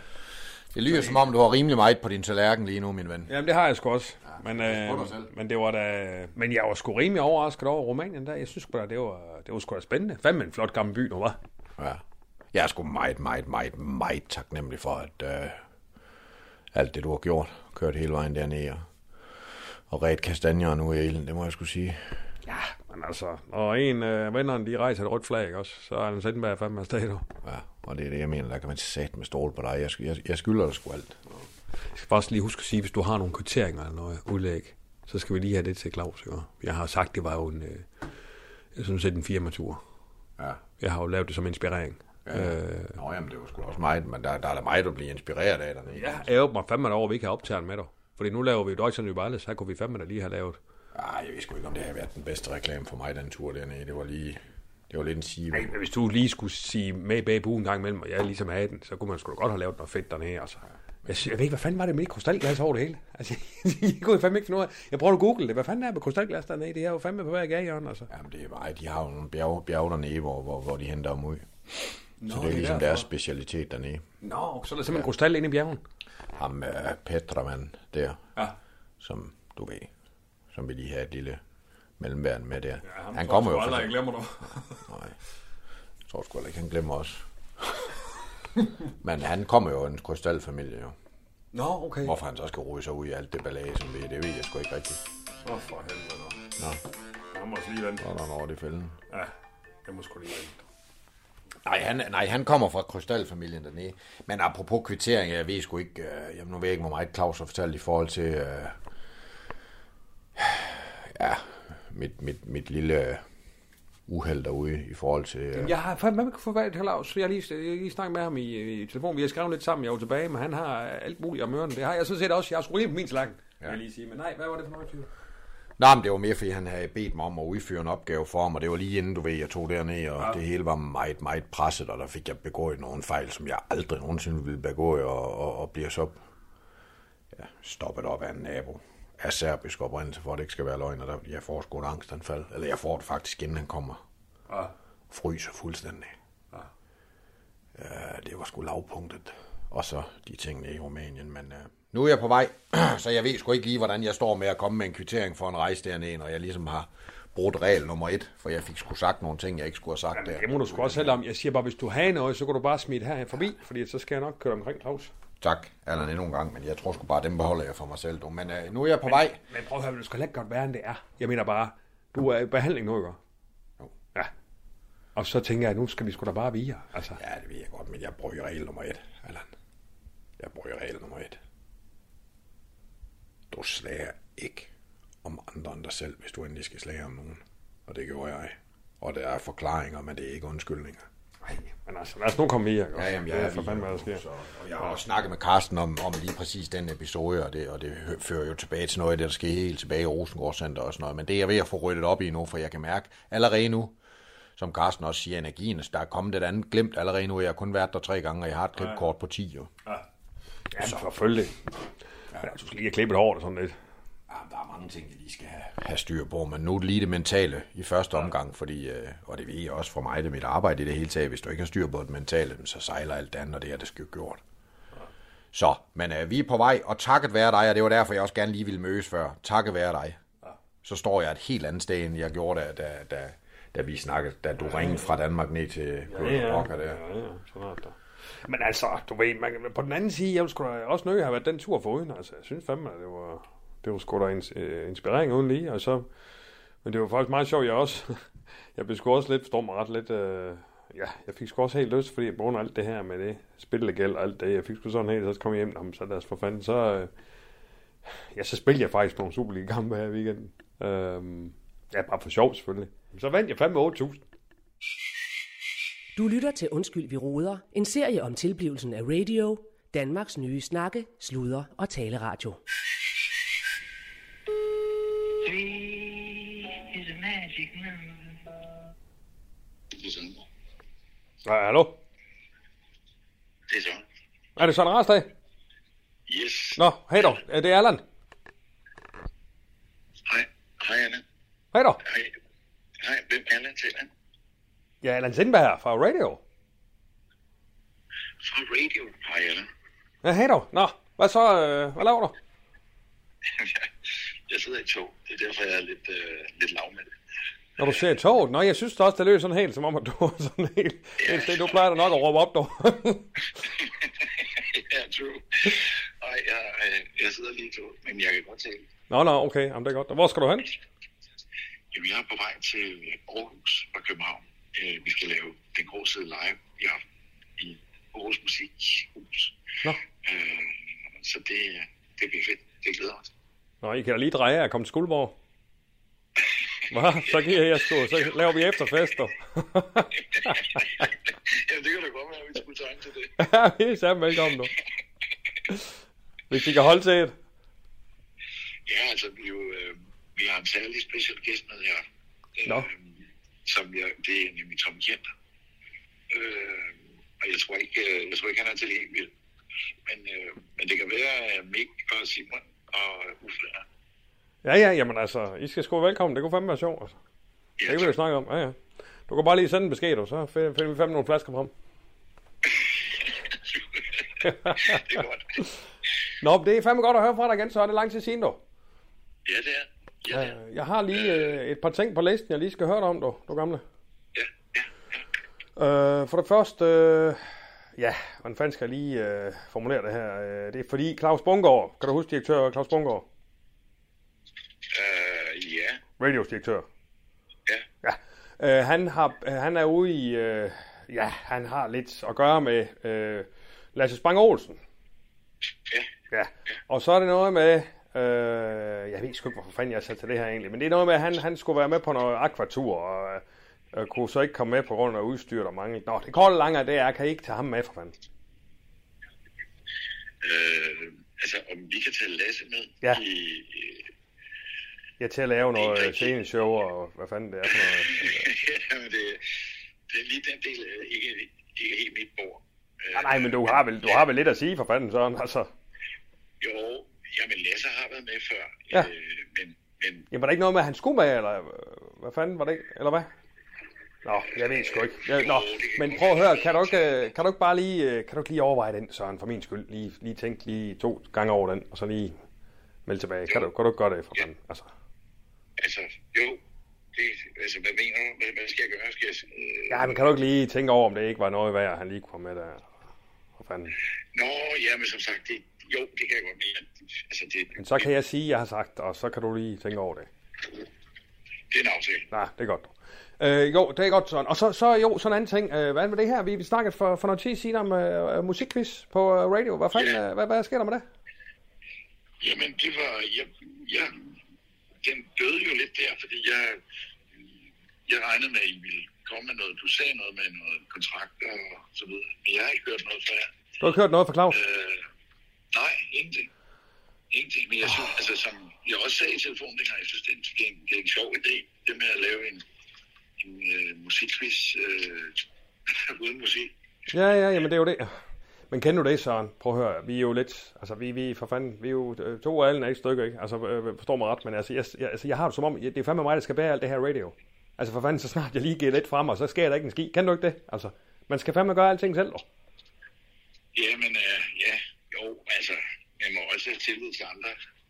Speaker 7: Det lyder som om, du har rimelig meget på din tallerken lige nu, min ven.
Speaker 2: Jamen, det har jeg sgu også. Men, øh, men det var da... Men jeg var sgu rimelig overrasket over Rumænien der. Jeg synes sgu da, det var, det var sgu da spændende. Fandme en flot gammel by nu, var.
Speaker 7: Ja. Jeg er sgu meget, meget, meget, meget taknemmelig for, at øh, alt det, du har gjort, kørt hele vejen dernede og, og ret kastanjer nu i elen, det må jeg skulle sige.
Speaker 2: Ja, men altså... Og en af vennerne, de rejser et rødt flag, også? Så er han Sindberg fandme afsted, du.
Speaker 7: Ja, og det er det, jeg mener, der kan man sat med stål på dig. Jeg, jeg, jeg skylder dig sgu alt.
Speaker 2: Jeg skal faktisk lige huske at sige, hvis du har nogle kvitteringer eller noget udlæg, så skal vi lige have det til Claus. Ikke? Jeg har sagt, det var jo en, øh, jeg synes, en firmatur.
Speaker 7: Ja.
Speaker 2: Jeg har jo lavet det som inspirering.
Speaker 7: ja.
Speaker 2: Øh,
Speaker 7: Nå, jamen, det var sgu også meget, men der, der er da meget at blive inspireret af dernede.
Speaker 2: ja, jeg håber mig fandme over, at vi ikke har optaget med dig. Fordi nu laver vi Deutschland über alles, så kunne vi fandme da lige have lavet.
Speaker 7: Ah, jeg ved sgu ikke, om det har været den bedste reklame for mig, den tur dernede. Det var lige, det var lidt en sige.
Speaker 2: Men hvis du lige skulle sige med bag en gang imellem, og jeg ligesom havde den, så kunne man sgu da godt have lavet noget fedt dernede. Altså. Jeg, jeg ved ikke, hvad fanden var det med krystalglas over det hele? *laughs* Altså, jeg kunne fandme ikke finde ud af. Jeg prøvede at google det. Hvad fanden er det med krystalglas dernede? Det er jo fandme på hver gadehjørne, altså.
Speaker 7: Jamen, det er bare, de har jo nogle bjerge, bjerge dernede, hvor, hvor, hvor de henter dem ud. Så det er
Speaker 2: er
Speaker 7: ligesom
Speaker 2: derfor.
Speaker 7: deres specialitet dernede.
Speaker 2: Nå, så er der simpelthen krystal inde i bjergen.
Speaker 7: Ham uh, Petraman der,
Speaker 2: Ja.
Speaker 7: som du ved, som vi lige har et lille mellemværende med der. han kommer jo fra...
Speaker 2: glemmer du.
Speaker 7: Nej, jeg tror sgu ikke, han glemmer os. *laughs* Men han kommer jo af en krystalfamilie, jo.
Speaker 2: Nå, okay.
Speaker 7: Hvorfor han så skal ryge sig ud i alt det ballage, som vi, det ved jeg sgu ikke rigtigt.
Speaker 2: Åh, for helvede.
Speaker 7: Nå,
Speaker 2: Jeg må også lige vente.
Speaker 7: er der noget over det fælden.
Speaker 2: Ja, jeg må sgu lige vente.
Speaker 7: Nej han, nej, han kommer fra krystalfamilien dernede. Men apropos kvittering, jeg ved sgu ikke, øh, jeg nu ved jeg ikke, hvor meget Claus har fortalt i forhold til, øh, ja, mit, mit, mit lille uheld derude i forhold til... Øh,
Speaker 2: Jeg har fandme ikke i Claus. Jeg har lige, jeg lige snakket med ham i, i telefon. Vi har skrevet lidt sammen, jeg er jo tilbage, men han har alt muligt om ørerne. Det har jeg sådan set også. Jeg har lige på min slakken, ja. vil jeg lige sige. Men nej, hvad var det for noget?
Speaker 7: Nej, men det var mere, fordi han havde bedt mig om at udføre en opgave for ham, og det var lige inden, du ved, jeg tog derned, og ja. det hele var meget, meget presset, og der fik jeg begået nogle fejl, som jeg aldrig nogensinde ville begå, og, og, og bliver så ja, stoppet op af en nabo af serbisk oprindelse, for at det ikke skal være løgn, og der, jeg får sgu et angstanfald, eller jeg får det faktisk, inden han kommer.
Speaker 2: Ja.
Speaker 7: Fryser fuldstændig.
Speaker 2: Ja.
Speaker 7: Ja, det var sgu lavpunktet. Og så de ting i Rumænien, men uh, nu er jeg på vej, *clears throat* så jeg ved sgu ikke lige, hvordan jeg står med at komme med en kvittering for en rejse dernede, når jeg ligesom har brugt regel nummer et, for jeg fik sgu sagt nogle ting, jeg ikke skulle have sagt der.
Speaker 2: Det må du sgu også selv om. Jeg siger bare, hvis du har noget, så kan du bare smide her forbi, fordi så skal jeg nok køre omkring Claus.
Speaker 7: Tak, Allan, endnu en gang, men jeg tror sgu bare, dem beholder jeg for mig selv. Du. Men uh, nu er jeg på vej.
Speaker 2: Men prøv at høre, det skal ikke godt være, end det er. Jeg mener bare, du er i behandling nu, ikke?
Speaker 7: Jo.
Speaker 2: Ja. Og så tænker jeg, at nu skal vi sgu da bare vige. Altså,
Speaker 7: Ja, det ved jeg godt, men jeg bruger regel nummer et, Allan. Jeg bruger regel nummer et. Du slager ikke om andre end dig selv, hvis du endelig skal slage om nogen. Og det gjorde jeg. Og der er forklaringer, men det er ikke undskyldninger.
Speaker 2: Men altså, lad os nu komme videre. ikke?
Speaker 7: Ja, jamen, jeg
Speaker 2: det
Speaker 7: er
Speaker 2: for fanden, hvad der sker.
Speaker 7: Så, og jeg har også snakket med Carsten om, om lige præcis den episode, og det, og det fører jo tilbage til noget af det, der skete helt tilbage i Rosengård Center og sådan noget. Men det er jeg ved at få ryddet op i nu, for jeg kan mærke allerede nu, som Carsten også siger, energien, der er kommet et andet glemt allerede nu. Jeg har kun været der tre gange, og jeg har et klipkort på 10. Jo.
Speaker 2: Ja, selvfølgelig. Ja. Men, altså, du skal lige have klippet håret og sådan lidt.
Speaker 7: Ja, der er mange ting, jeg lige skal have, have styr på, men nu lige det mentale i første omgang, fordi, øh, og det ved jeg også for mig, det er mit arbejde i det hele taget, hvis du ikke har styr på det mentale, så sejler alt andet, og det er det skal gjort. Så, men øh, vi er på vej, og takket være dig, og det var derfor, jeg også gerne lige ville mødes før, takket være dig, så står jeg et helt andet sted, end jeg gjorde, da, da, da, da vi snakkede, da du ringede fra Danmark ned til København. der.
Speaker 2: Ja, ja, sådan er det. Men altså, du ved, man, på den anden side, jeg da også nøje have været den tur for uden. Altså, jeg synes fandme, at det var, det var sgu da ins- øh, inspirering uden lige. Og så, men det var faktisk meget sjovt, jeg også, *laughs* jeg blev sgu også lidt, forstår mig ret lidt, øh, ja, jeg fik sgu også helt lyst, fordi jeg grund alt det her med det, spillegæld og alt det, jeg fik sgu sådan helt, så kom jeg hjem, jamen, så lad os for fanden, så, øh, ja, så spillede jeg faktisk nogle Superliga-kampe her i weekenden. Øh, ja, bare for sjov selvfølgelig. Så vandt jeg fandme 8.000.
Speaker 3: Du lytter til Undskyld, vi roder, En serie om tilblivelsen af radio. Danmarks nye snakke, sludre og taleradio.
Speaker 2: Ja, hallo?
Speaker 1: Det er sådan.
Speaker 2: Er det sådan Rastad?
Speaker 1: Yes.
Speaker 2: Nå, hej dog. Er det Allan?
Speaker 1: Hej. Hej, Anna.
Speaker 2: Hej dog.
Speaker 1: Hej. Hej, hvem er Anna til Anna?
Speaker 2: Ja, Allan Sindberg her fra Radio.
Speaker 1: Fra radio. Hej, Anna.
Speaker 2: Ja, hej dog. Nå, hvad så? Øh, hvad laver du? *laughs*
Speaker 1: jeg sidder i tog. Det er derfor, jeg er lidt, øh, lidt lav med det.
Speaker 2: Når du ser toget? Nå, jeg synes da også, det løser sådan helt, som om at du er sådan helt...
Speaker 1: Ja.
Speaker 2: Det, du plejer da nok at råbe op, dog. *laughs*
Speaker 1: ja, true. Nej, jeg, øh, jeg sidder lige i tog, men jeg kan godt tale.
Speaker 2: nå, nå, okay. Jamen, det er godt. Hvor skal du hen?
Speaker 1: Jamen, jeg er på vej til Aarhus fra København. Øh, vi skal lave Den Grå Side live i aften i Aarhus Musikhus.
Speaker 2: Nå.
Speaker 1: Øh, så det, det bliver fedt. Det glæder mig.
Speaker 2: Nå, I kan da lige dreje af og komme til Skuldborg. *laughs* Hvad? Så giver jeg sgu. Så laver vi efterfest, dog. *laughs*
Speaker 1: Jamen, det kan da godt være, at vi skulle tage til det. *laughs*
Speaker 2: ja, vi er sammen velkommen, du. Hvis vi kan holde til et.
Speaker 1: Ja, altså, vi, jo, øh, vi har en særlig special gæst med her. Øh,
Speaker 2: Nå.
Speaker 1: Som jeg, det er nemlig Tom Kjenter. Øh, og jeg tror ikke, øh, jeg tror ikke han er til helt vild. Men, øh, men det kan være Mik og Simon og Uffe.
Speaker 2: Ja, ja, jamen altså, I skal sgu velkommen. Det kunne fandme være sjovt, altså. Det kan vi jo snakke om. Ja, ja. Du kan bare lige sende en besked, du. Så finder vi fandme nogle flasker frem. *laughs*
Speaker 1: det er godt.
Speaker 2: Nå, det er fandme godt at høre fra dig igen, så er det lang tid siden, du.
Speaker 1: Ja, det er. Ja, det er.
Speaker 2: Jeg har lige øh, et par ting på listen, jeg lige skal høre dig om, du, du gamle.
Speaker 1: Ja, ja, ja.
Speaker 2: Øh, for det første, øh, ja, hvordan fanden skal jeg lige øh, formulere det her? Øh, det er fordi Claus Bungård, kan du huske direktør Claus Bungård?
Speaker 1: Ja,
Speaker 2: Radios direktør.
Speaker 1: ja.
Speaker 2: Ja. Øh, han, har, øh, han er ude i, øh, ja, han har lidt at gøre med øh, Lasse Spang Olsen.
Speaker 1: Ja,
Speaker 2: Ja, og så er det noget med, øh, jeg ved sgu ikke, hvorfor fanden jeg er sat til det her egentlig, men det er noget med, at han, han skulle være med på noget akvatur, og øh, øh, kunne så ikke komme med på grund af udstyr, der mangler. Nå, det korte og lange af det er, kan I ikke tage ham med for fanden?
Speaker 8: Øh, altså, om vi kan tage Lasse med
Speaker 2: Ja.
Speaker 8: i...
Speaker 2: Ja, til at lave noget sceneshow og hvad fanden det er for noget. *laughs*
Speaker 8: jamen, det, det er lige den del, øh, ikke, ikke helt mit bord. Øh,
Speaker 2: Nej, nej, men du har vel, du har vel lidt at sige for fanden, sådan, altså.
Speaker 8: Jo, jamen Lasse har været med før,
Speaker 2: Ja.
Speaker 8: øh, men, men
Speaker 2: Jamen, var der ikke noget med, at han skulle med, eller øh, hvad fanden var det ikke, eller hvad? Nå, jeg ved sgu ikke. Jeg, nå, men prøv at høre, kan du ikke, kan du ikke bare lige, kan du ikke lige overveje den, Søren, for min skyld? Lige, lige tænk lige to gange over den, og så lige melde tilbage. Kan du, kan du ikke gøre det for fanden? Altså,
Speaker 8: altså, jo, det, altså, hvad mener du? Hvad, hvad skal jeg gøre? Skal jeg, øh,
Speaker 2: ja, men kan du ikke lige tænke over, om det ikke var noget værd, at han lige komme med der? For fanden.
Speaker 8: Nå, ja, men som sagt, det, jo, det kan jeg godt mene. Altså, det,
Speaker 2: Men så kan jeg sige, at jeg har sagt, og så kan du lige tænke over det.
Speaker 8: det er en aftale.
Speaker 2: Nej, det er godt. Øh, jo, det er godt sådan. Og så, så jo, sådan en anden ting. Øh, hvad med det her? Vi, vi snakkede for, for noget tid siden om øh, musikquiz på øh, radio. Hvad fanden,
Speaker 8: Ja.
Speaker 2: øh, hvad, hvad sker der med det?
Speaker 8: Jamen, det var, jeg, jeg, den døde jo lidt der, fordi jeg, jeg regnede med, at I ville komme med noget. Du sagde noget med noget kontrakter og så videre. Men jeg har ikke hørt noget fra jer.
Speaker 2: Du har ikke hørt noget fra Claus?
Speaker 8: Øh, nej, ingenting. Ingenting. Men jeg synes, altså som jeg også sagde i telefonen dengang, jeg synes, det er en, det er en, det er en sjov idé, det med at lave en, en øh, musikquiz øh, *laughs* uden musik.
Speaker 2: Ja, ja, jamen det er jo det. Men kender du det, Søren? Prøv at høre, vi er jo lidt, altså vi, vi for fanden, vi er jo øh, to af alle er ikke stykker, ikke? Altså, øh, øh, forstår mig ret, men altså jeg, jeg, altså, jeg har det som om, det er fandme mig, der skal bære alt det her radio. Altså for fanden, så snart jeg lige giver lidt frem, og så sker der ikke en ski. Kan du ikke det? Altså, man skal fandme gøre alting selv, dog.
Speaker 8: Jamen, øh, ja, jo, altså, jeg må også have tillid til andre.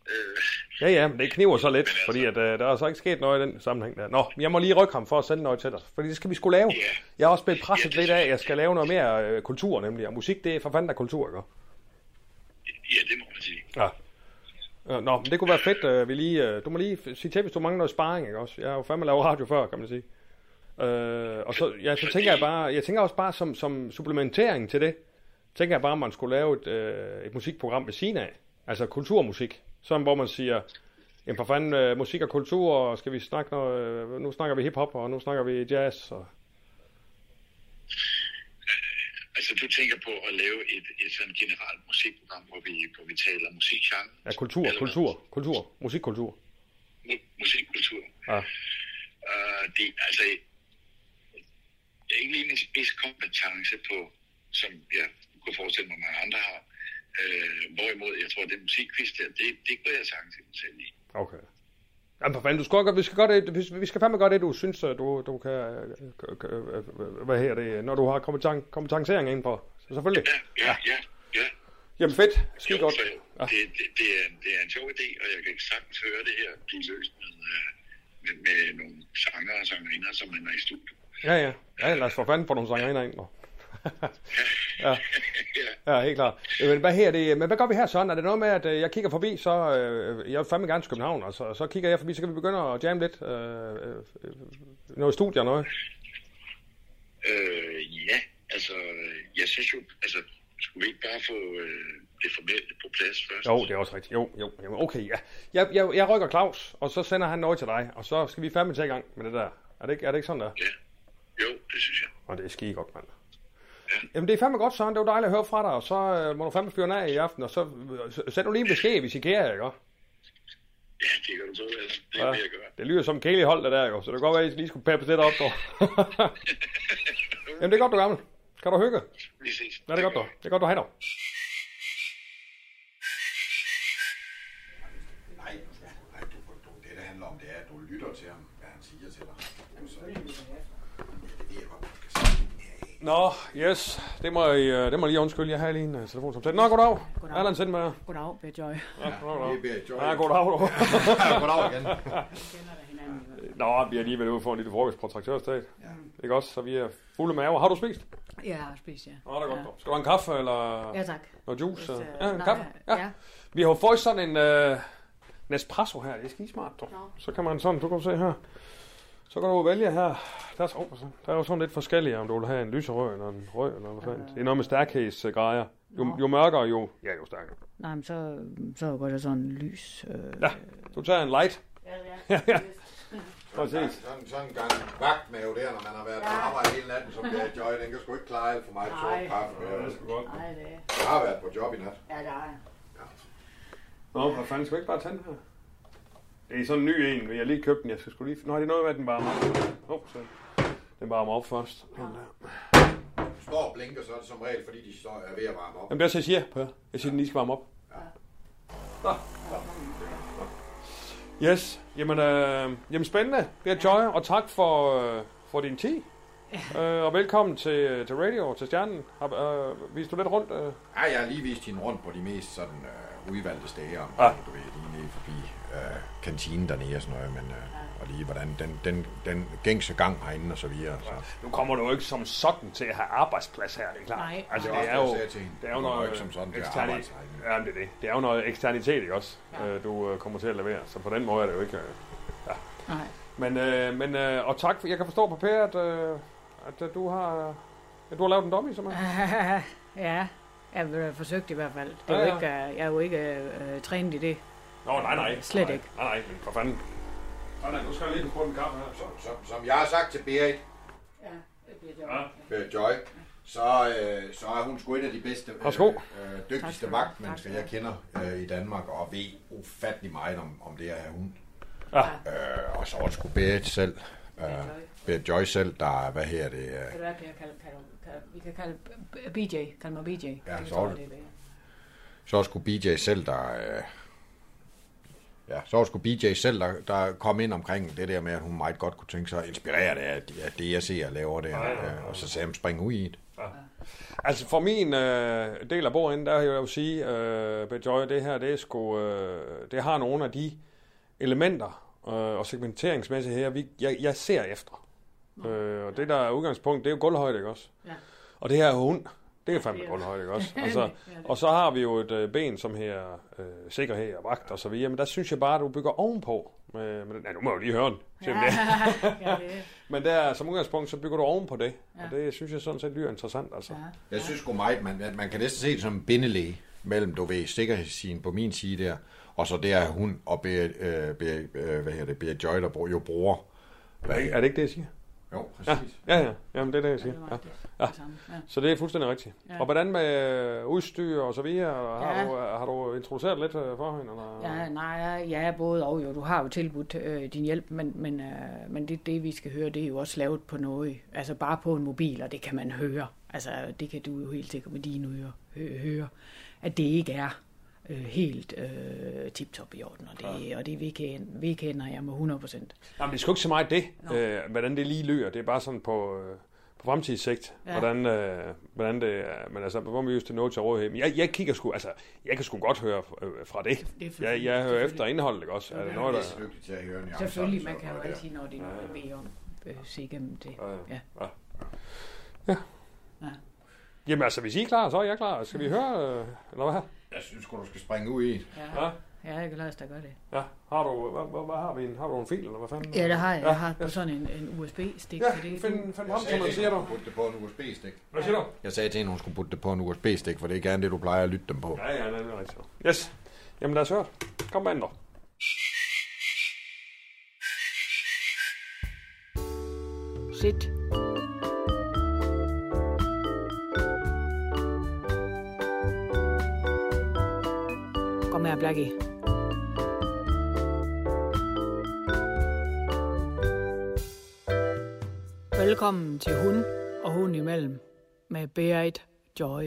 Speaker 8: Øh,
Speaker 2: Ja, ja, men det kniver så lidt,
Speaker 8: altså-
Speaker 2: fordi at, øh, der er så ikke sket noget i den sammenhæng der. Nå, jeg må lige rykke ham for at sende noget til dig, fordi det skal vi skulle lave.
Speaker 8: Ja.
Speaker 2: Jeg har også blevet presset
Speaker 8: Ja,
Speaker 2: lidt af, at jeg skal lave noget mere øh, kultur nemlig, og musik det er for fanden der kultur, ikke?
Speaker 8: ja, det må man sige.
Speaker 2: Ja. Nå, men det kunne være fedt, øh, vi lige, øh, du må lige sige til, hvis du mangler noget sparring, ikke også? Jeg har jo fandme lavet radio før, kan man sige. Øh, og så, ja, så tænker jeg bare, jeg tænker også bare som, som supplementering til det, tænker jeg bare, at man skulle lave et, øh, et musikprogram ved siden af. Altså kulturmusik. Sådan, hvor man siger, jamen for fanden, øh, musik og kultur, og skal vi snakke noget, øh, nu snakker vi hiphop, og nu snakker vi jazz, og
Speaker 8: Altså, du tænker på at lave et, et sådan generelt musikprogram, hvor vi, hvor vi taler musikgenre?
Speaker 2: ja, kultur,
Speaker 8: Eller hvad?
Speaker 2: kultur, kultur, musikkultur.
Speaker 8: Mu- musikkultur.
Speaker 2: Ja.
Speaker 8: Uh, det, altså, jeg er ikke lige en vis kompetence på, som jeg kunne forestille mig, mange andre har. Uh, hvorimod, jeg tror, det musikquiz der, det, det går jeg sagtens mig selv i.
Speaker 2: Okay. Jamen for fanden, du skal, godt- vi skal, det, vi- vi skal fandme gøre det, du synes, du, du kan, øh, øh, hvad her det, når du har kompeten, kompetencering indenfor. Så selvfølgelig.
Speaker 8: Ja, ja, ja, ja.
Speaker 2: Jamen fedt, skide
Speaker 8: Jo,
Speaker 2: godt. Ja.
Speaker 8: det, det, det, er, det er en sjov idé, og jeg kan sagtens høre det her blive løst med, øh, med, med nogle sanger og sangerinder, som man er i studiet.
Speaker 2: Ja, ja. Ja, lad os for fanden få nogle sangerinder ind. dog. Ja,
Speaker 8: ja.
Speaker 2: ja, helt klart. Men hvad her det, men hvad gør vi her, Søren? Er det noget med, at øh, jeg kigger forbi, så øh, jeg vil fandme gerne til København, og så, så kigger jeg forbi, så kan vi begynde at jamme lidt. Øh, øh, noget studie og noget.
Speaker 8: Øh, ja, altså, jeg synes jo, altså, skulle vi ikke bare få øh, det formelle på plads først?
Speaker 2: Jo, det er også rigtigt. Jo, jo, jo okay, ja. Jeg, jeg, jeg rykker Claus, og så sender han noget til dig, og så skal vi fandme til i gang med det der. Er det ikke, er det ikke sådan der?
Speaker 8: Ja, jo, det synes jeg.
Speaker 2: Og det er skide godt, mand.
Speaker 8: Ja.
Speaker 2: Jamen, det er fandme godt, Søren. Det var dejligt at høre fra dig, og så øh, må du fandme fyre af i aften, og så øh, sæt nu lige en besked, hvis I kære, ikke?
Speaker 8: Ja, det kan du tro, altså. Det
Speaker 2: Ja.
Speaker 8: vil jeg gøre.
Speaker 2: Det lyder som kælig hold, det der, jo. Så det kan godt være, at I lige skulle peppe lidt op, dog. *laughs* Jamen, det er godt, du er gammel. Kan du hygge?
Speaker 8: Vi ses.
Speaker 2: Ja, det er godt, dog. Det er godt, du har dog. Nå, yes. Det må, I, øh, det må lige undskylde. Jeg har lige en uh, telefon som Nå, goddag.
Speaker 9: Goddag.
Speaker 2: Allan jer.
Speaker 9: Goddag, Bear Joy.
Speaker 2: Ja, goddag.
Speaker 7: Det er Berit Joy.
Speaker 2: Ja, goddag. dog. *laughs*
Speaker 7: Goddag igen. *laughs*
Speaker 2: Nå, vi er lige ved ude for en lille frokost på traktørstat. Ja. Ikke også? Så vi er fulde maver. Har du spist?
Speaker 9: Jeg har spist, ja.
Speaker 2: Nå, det er godt. dog. Skal du have en kaffe, eller
Speaker 9: Ja, tak.
Speaker 2: noget juice?
Speaker 9: Hvis, øh,
Speaker 2: ja, en
Speaker 9: nej,
Speaker 2: kaffe. Ja.
Speaker 9: ja.
Speaker 2: Vi har jo fået sådan en uh, Nespresso her. Det er skide smart, dog.
Speaker 9: Nå.
Speaker 2: Så kan man sådan, du kan se her. Så kan du vælge her. Der er, så, oh, der er jo sådan lidt forskellige, om du vil have en lyserød eller en rød eller hvad fanden. Det er noget med stærkhedsgrejer. Jo,
Speaker 9: Nå.
Speaker 2: jo mørkere, jo, ja, jo stærkere.
Speaker 9: Nej, men så, så går der sådan en lys. Øh,
Speaker 2: Ja, du tager en light.
Speaker 9: ja, *laughs* ja.
Speaker 2: ja. Præcis.
Speaker 7: Sådan, sådan en gang vagtmave der, når man har været på arbejde hele natten, som det er Joy, den kan sgu ikke klare alt for meget
Speaker 9: Nej.
Speaker 7: sort kaffe.
Speaker 2: Ja, det er sgu godt.
Speaker 9: Nej, det er...
Speaker 7: Jeg har været på job i nat.
Speaker 9: Ja, det er jeg.
Speaker 2: Nå, hvad fanden skal vi ikke bare tage den her? Det er sådan en ny en, jeg lige købte den. Jeg skal sgu lige... Nå, det er noget med, at den varmer op. Oh, så. Den varmer op først. Sådan der.
Speaker 7: Står og blinker, så er det som regel, fordi de står er ved at varme op.
Speaker 2: Jamen, det er så, jeg siger, Per. Jeg siger, den lige skal varme op. Nå. Yes. Jamen, øh, jamen spændende. Det er Joy, og tak for, øh, for din tid. Øh, og velkommen til, til radio, til Stjernen. Har, øh, viste du lidt rundt? Øh?
Speaker 7: Ja, jeg har lige vist hende rundt på de mest sådan øh, udvalgte steder.
Speaker 2: Ja.
Speaker 7: Ja. Du ved, lige nede forbi øh, kantinen dernede og sådan noget, men øh, og lige hvordan den, den, den gængse gang herinde og så videre. Så.
Speaker 2: Nu kommer du jo ikke som sådan til at have arbejdsplads her, det er klart.
Speaker 9: Nej.
Speaker 2: Altså,
Speaker 7: Det
Speaker 2: det
Speaker 7: er også
Speaker 2: jo,
Speaker 7: det, til
Speaker 2: er jo noget
Speaker 7: ikke som sådan til at
Speaker 2: eksterni-
Speaker 7: herinde.
Speaker 2: Ja, det er det. Det er jo noget eksternitet, ikke også?
Speaker 9: Ja.
Speaker 2: Øh, du øh, kommer til at levere. Så på den måde er det jo ikke... Øh,
Speaker 9: Nej.
Speaker 2: men, øh, men øh, og tak, for, jeg kan forstå på Per, at, øh, at du har... At du har lavet en dummy, simpelthen. *laughs*
Speaker 9: ja, jeg har forsøgt i hvert fald. Det er
Speaker 2: Ja,
Speaker 9: jo
Speaker 2: ja.
Speaker 9: ikke, jeg er jo ikke øh, trænet i det.
Speaker 2: Nå, nej, nej.
Speaker 9: Slet
Speaker 2: nej,
Speaker 9: ikke.
Speaker 2: Nej, nej, men for fanden. Nej, nej, nu skal jeg lige få en kaffe her. Så.
Speaker 7: Som, som jeg har sagt til Berit,
Speaker 9: Ja, det bliver
Speaker 2: Ja.
Speaker 7: øh, Joy, så, øh, så er hun sgu en af de bedste, øh, øh, dygtigste
Speaker 9: have. Tak
Speaker 7: jeg kender øh, i Danmark, og ved ufattelig meget om, om det her hund.
Speaker 2: Ja.
Speaker 7: Øh, og så er det sgu Berit selv, øh, Berit Joy selv, der, hvad her det, øh,
Speaker 9: Kan du være, kan jeg kalde, kalde, kalde, vi kan kalde BJ, kald mig BJ.
Speaker 7: Ja,
Speaker 9: Det
Speaker 7: så det.
Speaker 9: det
Speaker 7: så er det sgu BJ selv, der... Øh, ja, så er det sgu BJ selv, der, der kom ind omkring det der med, at hun meget godt kunne tænke sig at inspirere det af, af det, jeg ser og laver der. Øh, og så sagde hun, spring ud i det.
Speaker 2: Altså for min øh, del af bordet, der vil jeg jo sige, øh, Bejoy, det her, det er sgu, øh, det har nogle af de elementer øh, og segmenteringsmæssigt her, vi, jeg, jeg ser efter. Øh, og det der er udgangspunkt, det er jo gulvhøjde, ikke også?
Speaker 9: Ja.
Speaker 2: Og det her hund, det er fandme
Speaker 9: det
Speaker 2: gulvhøjde, ikke også? *laughs* Altså,
Speaker 9: Ja,
Speaker 2: og så har vi jo et øh, ben, som her øh, sikkerhed og vagt og så videre, men der synes jeg bare, at du bygger ovenpå. Med, med den. Ja, nu må jeg jo lige høre den. er. *laughs*
Speaker 9: ja, det. *laughs*
Speaker 2: Men der, som udgangspunkt, så bygger du oven på det. Ja. Og det synes jeg sådan set lyder interessant, altså.
Speaker 9: Ja.
Speaker 7: Jeg synes sgu meget, man, at man kan næsten se det som en bindelæge mellem, du ved, sikkerhedssiden på min side der, og så der hun og Berit, øh, Berit, øh, hvad hedder det, Berit Joy, der jo bruger.
Speaker 2: Er det, ikke- er det ikke det, jeg siger?
Speaker 7: Jo,
Speaker 2: Ja,
Speaker 7: præcis.
Speaker 2: ja, ja. Jamen, det er det, jeg siger. Ja.
Speaker 9: det,
Speaker 2: Ja.
Speaker 9: Ja.
Speaker 2: Så det er fuldstændig rigtigt.
Speaker 9: Ja.
Speaker 2: Og hvordan med udstyr og så videre? Har,
Speaker 9: Ja.
Speaker 2: du, har du introduceret lidt øh, for hende? Eller?
Speaker 9: Ja, nej, ja, både og jo. Du har jo tilbudt øh, din hjælp, men, men, øh, men det, det, vi skal høre, det er jo også lavet på noget. Altså bare på en mobil, og det kan man høre. Altså, det kan du jo helt sikkert med dine ører hø- høre, at det ikke er øh, helt øh, tip-top i orden, og det, og det vedkender, vedkender jeg med 100 procent.
Speaker 2: Jamen, det er sgu ikke så meget det, øh, hvordan det lige lyder. Det er bare sådan på, øh, på fremtidssigt, ja.
Speaker 9: Ja.
Speaker 2: hvordan, øh, hvordan det er. Men altså, hvor vi til noget til rådighed. Men jeg, jeg kigger sgu, altså, jeg kan sgu godt høre øh, fra det.
Speaker 9: Det er
Speaker 2: Jeg,
Speaker 9: selvfølgelig-
Speaker 2: jeg hører
Speaker 9: selvfølgelig.
Speaker 2: efter indholdet, ikke også? Er det
Speaker 9: Ja,
Speaker 2: noget, der...
Speaker 7: er dygtig til at høre nuancerne,
Speaker 9: Selvfølgelig, man kan jo altid, når det er noget, man beder om, øh, se igennem det.
Speaker 2: Ja, ja.
Speaker 9: Ja.
Speaker 2: Ja. ja.
Speaker 9: Ja.
Speaker 2: Jamen altså, hvis I er klar, så er jeg klar. Skal vi høre, øh, eller hvad?
Speaker 7: Jeg synes du skal springe ud i det.
Speaker 9: Ja,
Speaker 2: Ja.
Speaker 9: ja jeg kan lade os da gøre det.
Speaker 2: Ja, har du, hvad, hvad, hvad har vi? En, har du en fil, eller hvad fanden?
Speaker 9: Ja, det har jeg.
Speaker 2: Ja,
Speaker 9: Jeg har på
Speaker 2: ja.
Speaker 9: sådan en, en USB-stik.
Speaker 2: Ja, find, find frem
Speaker 7: Jeg
Speaker 2: til
Speaker 7: sagde
Speaker 2: mig, siger du.
Speaker 7: putte det på en USB-stik.
Speaker 2: Hvad siger du?
Speaker 7: Jeg sagde til hende, hun skulle putte det på en USB-stik, for det er gerne det, du plejer at lytte dem på.
Speaker 2: Ja, ja, det er rigtigt. Yes. Jamen lad os høre. Kom med ind, dog.
Speaker 9: Sit. Kom her, Velkommen til Hun og Hun imellem med Berit Joy.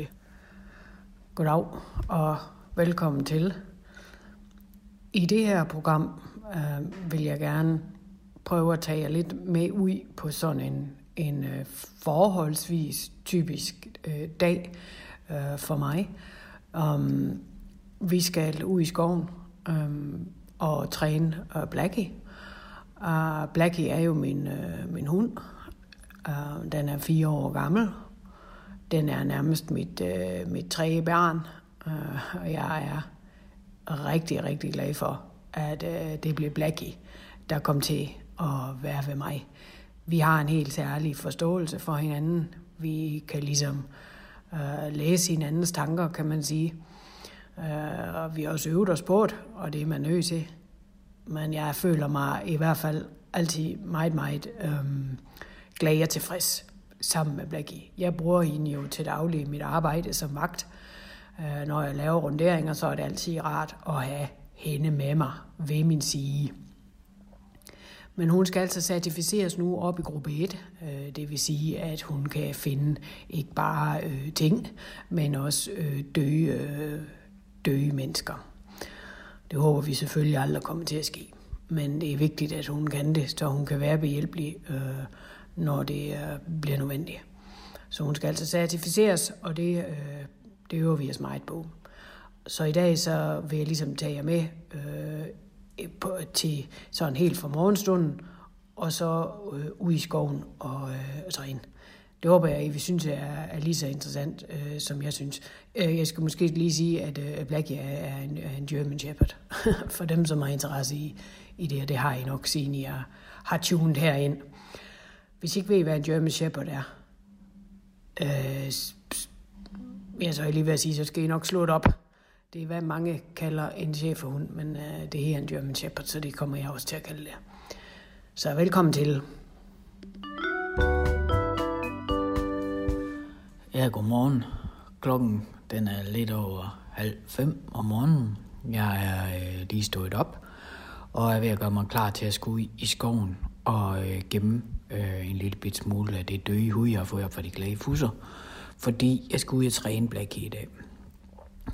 Speaker 9: Goddag og velkommen til. I det her program øh, vil jeg gerne prøve at tage jer lidt med ud på sådan en, en øh, forholdsvis typisk øh, dag øh, for mig. Um, vi skal ud i skoven øhm, og træne øh, Blackie. Uh, Blackie er jo min, øh, min hund. Uh, den er fire år gammel. Den er nærmest mit, øh, mit tredje barn. Uh, og jeg er rigtig, rigtig glad for, at øh, det blev Blackie, der kom til at være ved mig. Vi har en helt særlig forståelse for hinanden. Vi kan ligesom øh, læse hinandens tanker, kan man sige. Øh, og vi har også øvet os på det, og det er man nødt til. Men jeg føler mig i hvert fald altid meget, meget øhm, glad og tilfreds sammen med Blackie. Jeg bruger hende jo til daglig mit arbejde som vagt. Øh, når jeg laver runderinger, så er det altid rart at have hende med mig ved min side. Men hun skal altså certificeres nu op i gruppe 1. Øh, det vil sige, at hun kan finde ikke bare øh, ting, men også øh, døde, øh, døde mennesker. Det håber vi selvfølgelig aldrig kommer til at ske. Men det er vigtigt, at hun kan det, så hun kan være behjælpelig, øh, når det øh, bliver nødvendigt. Så hun skal altså certificeres, og det, øh, det øver vi os meget på. Så i dag så vil jeg ligesom tage jer med øh, på, til sådan helt fra morgenstunden, og så øh, ud i skoven og øh, træne. Det håber jeg, I vil synes er, er lige så interessant, øh, som jeg synes. Øh, jeg skal måske lige sige, at øh, Blackie er, er, en, er en German Shepherd. *laughs* For dem, som har interesse i, i det, og det har I nok, siden I har, har tunet herind. Hvis I ikke ved, hvad en German Shepherd er, øh, ja, så er jeg lige ved at sige, så skal I nok slå det op. Det er, hvad mange kalder en cheferhund, men øh, det her er en German Shepherd, så det kommer jeg også til at kalde det. Så velkommen til.
Speaker 10: Ja, godmorgen. Klokken den er lidt over halv fem om morgenen. Jeg er øh, lige stået op, og er ved at gøre mig klar til at skulle i skoven og øh, gemme øh, en lille bit smule af det døde hud, jeg har fået op fra de glade fusser, fordi jeg skulle ud og træne Blackie i dag.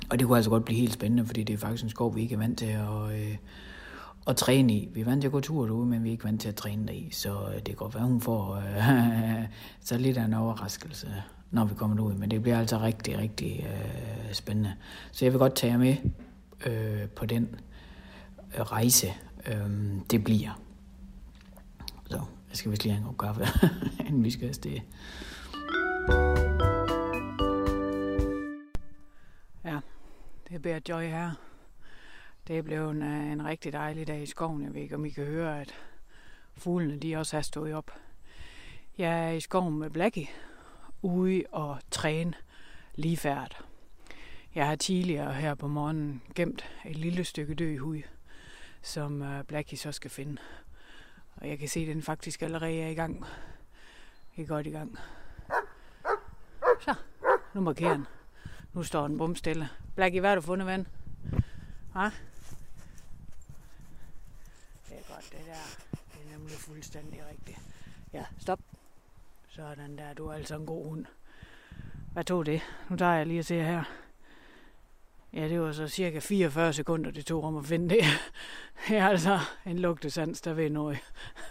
Speaker 10: Og det kunne altså godt blive helt spændende, fordi det er faktisk en skov, vi ikke er vant til at, øh, at træne i. Vi er vant til at gå tur derude, men vi er ikke vant til at træne der i, så øh, det kan godt være, hun får øh, *laughs* så lidt af en overraskelse, når vi kommer ud. Men det bliver altså rigtig, rigtig øh, spændende. Så jeg vil godt tage jer med øh, på den øh, rejse, øh, det bliver. Så jeg skal vist lige have en kop kaffe, *laughs* inden vi skal afsted.
Speaker 9: Ja, det er Bert Joy her. Det er blevet en, øh, en rigtig dejlig dag i skoven. Jeg ved ikke, om I kan høre, at fuglene de også har stået op. Jeg er i skoven med Blackie, ude og træne lige færd. Jeg har tidligere her på morgenen gemt et lille stykke død hud, som øh, Blackie så skal finde. Og jeg kan se, at den faktisk allerede er i gang. Det er godt i gang. Så, nu markerer den. Nu står den bumstille. Blackie, hvad har du fundet, ven? Hva? Det er godt, det der. Det er nemlig fuldstændig rigtigt. Ja, stop. Sådan der, du er altså en god hund. Hvad tog det? Nu tager jeg lige at se her. Ja, det var så cirka 44 sekunder, det tog om at finde det. *laughs* Det er altså en lugtesans, der ved noget.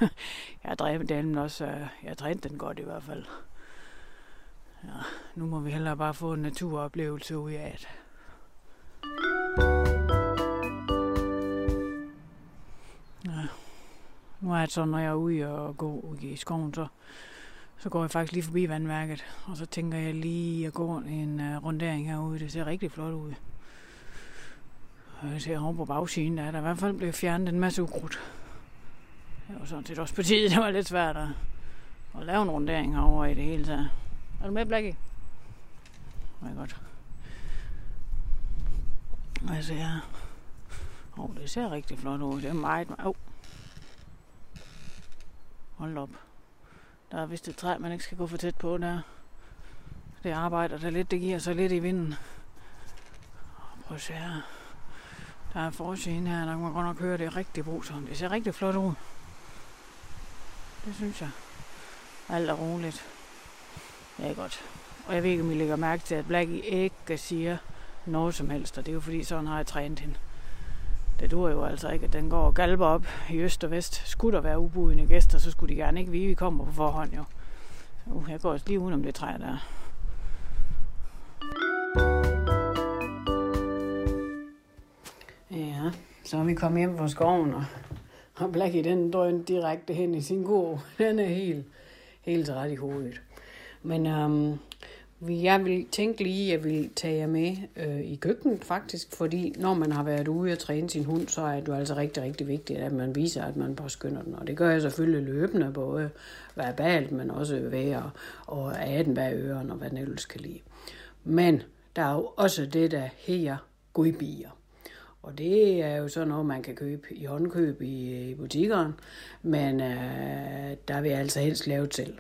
Speaker 9: *laughs* Jeg har den også. Øh, jeg trænede den godt i hvert fald. Ja, nu må vi hellere bare få en naturoplevelse ud af det. Ja. Nu er det sådan, når jeg er ude og gå ude i skoven, så, så går jeg faktisk lige forbi vandværket. Og så tænker jeg lige at gå en uh, rundering herude. Det ser rigtig flot ud. Og jeg ser over på bagsiden, der er der i hvert fald blevet fjernet en masse ukrudt. Det var sådan set også på tide, *laughs* det var lidt svært at, at lave en rundering herover i det hele taget. Er du med, Blackie? Det er godt. Jeg ser... Åh, oh, det ser rigtig flot ud. Det er meget, meget... Oh. Hold op. Der er vist et træ, man ikke skal gå for tæt på der. Det arbejder der lidt, det giver sig lidt i vinden. Prøv at se her. Der er forsiden her, der kan man godt nok høre, det er rigtig brugsomt. Det ser rigtig flot ud. Det synes jeg. Alt er roligt. Det er godt. Og jeg ved ikke, om I lægger mærke til, at Blackie ikke siger noget som helst, og det er jo fordi, sådan har jeg trænet hende. Det dur jo altså ikke, at den går og galber op i øst og vest. Skulle der være ubudne gæster, så skulle de gerne ikke vide, at vi kommer på forhånd jo. Uh, jeg går også lige udenom det træ der. Ja, så er vi kommet hjem fra skoven, og, og Blackie den drøn direkte hen i sin gård. Den er helt, helt ret i hovedet. Men øhm, jeg vil tænke lige, at jeg vil tage jer med øh, i køkkenet faktisk, fordi når man har været ude og træne sin hund, så er det jo altså rigtig, rigtig vigtigt, at man viser, at man påskynder den. Og det gør jeg selvfølgelig løbende, både verbalt, men også ved at og af den bag ørerne, og hvad den ellers kan lide. Men der er jo også det, der her godbier. Og det er jo sådan noget, man kan købe i håndkøb i, i butikkerne, men øh, der vil jeg altså helst lave selv.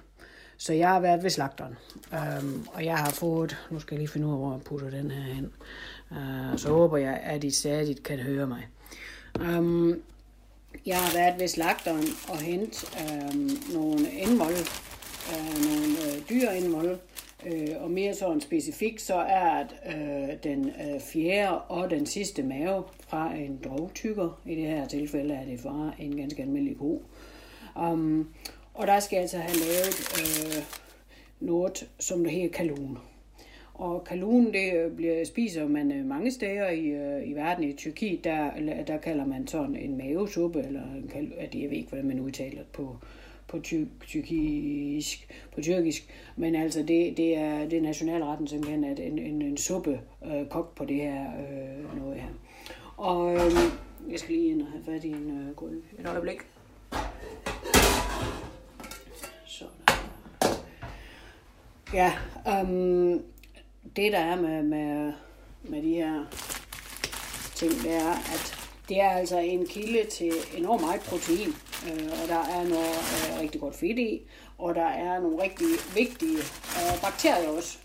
Speaker 9: Så jeg har været ved slagteren, øhm, og jeg har fået, nu skal jeg lige finde ud af, hvor jeg putter den her hen, øh, så håber jeg, at I stadig kan høre mig. Øhm, jeg har været ved slagteren og hentet øhm, nogle indvold, øh, nogle øh, dyreindvold, øh, og mere sådan specifikt, så er at, øh, den øh, fjerde og den sidste mave fra en drogtykker. I det her tilfælde er det fra en ganske almindelig ko. Um, og der skal jeg altså have lavet øh, noget, som der hedder kalun. Og kalun, det øh, bliver, spiser man øh, mange steder i, øh, i verden. I Tyrkiet, der, der kalder man sådan en mavesuppe, eller en kal, jeg ved ikke, hvordan man udtaler det på, på ty, tyrkisk, på tyrkisk. Men altså, det, det, er, det er nationalretten simpelthen, at en, en, en suppe øh, kogt på det her øh, noget her. Og øh, jeg skal lige ind og have fat i en øh, gulv. Et øjeblik. Ja, um, det der er med, med, med de her ting, det er, at det er altså en kilde til enormt meget protein, øh, og der er noget øh, rigtig godt fedt i, og der er nogle rigtig vigtige øh, bakterier også.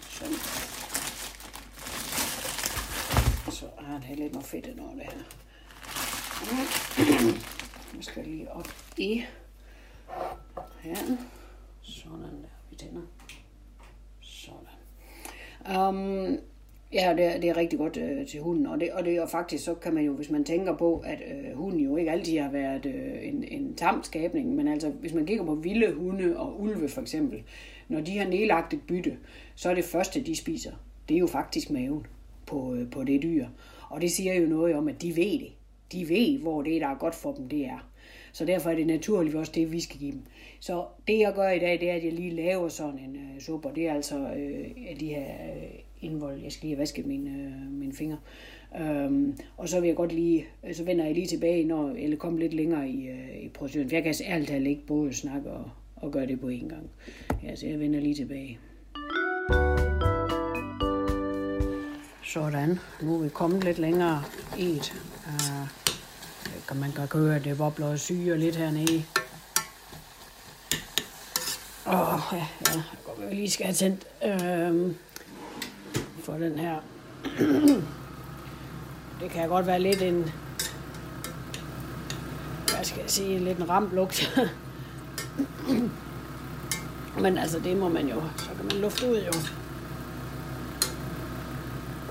Speaker 9: Som, så har det lidt noget fedt over det her. Nu skal jeg lige op i her. Sådan der, i tænder. Sådan. Um, ja, det er, det er rigtig godt øh, til hunden, og det, og det er faktisk, så kan man jo, hvis man tænker på, at øh, hunden jo ikke altid har været øh, en, en tam skabning, men altså, hvis man kigger på vilde hunde og ulve for eksempel, når de har nedlagt et bytte, så er det første, de spiser, det er jo faktisk maven på, øh, på det dyr. Og det siger jo noget om, at de ved det. De ved, hvor det, der er godt for dem, det er. Så derfor er det naturligvis også det, vi skal give dem. Så det, jeg gør i dag, det er, at jeg lige laver sådan en øh, suppe, og det er altså øh, de her øh, indvold. Jeg skal lige have vasket mine, øh, mine fingre. Øhm, og så vil jeg godt lige, øh, så vender jeg lige tilbage, når, eller kommer lidt længere i, øh, i proceduren. For jeg kan ærligt talt ikke både snakke og, og gøre det på én gang. Ja, så jeg vender lige tilbage. Sådan. Nu er vi kommet lidt længere i et. Uh, kan man kan høre, at det bobler og syre lidt hernede. Åh, oh, ja, ja. Jeg går lige skal have tændt øhm, for den her. det kan godt være lidt en, hvad skal jeg sige, lidt en ramt lugt. Men altså, det må man jo, så kan man lufte ud jo.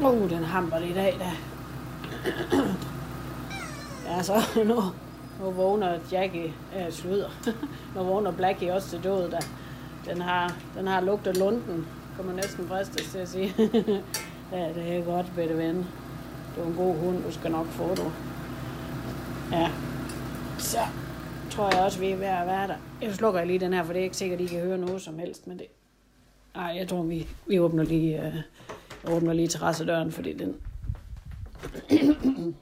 Speaker 9: Åh, uh, den hamper lidt af, da. ja, så nu, nu vågner Jackie, øh, sluder. nu vågner Blackie også til døde, da. Den har, den har lugtet lunden, kan man næsten fristes til at sige. *laughs* ja, det er godt, bedre ven. Du er en god hund, du skal nok få du. Ja, så tror jeg også, vi er ved at være der. Jeg slukker lige den her, for det er ikke sikkert, at I kan høre noget som helst, men det... Nej, jeg tror, vi, vi åbner lige, øh, åbner lige terrassedøren, fordi den... *clears throat*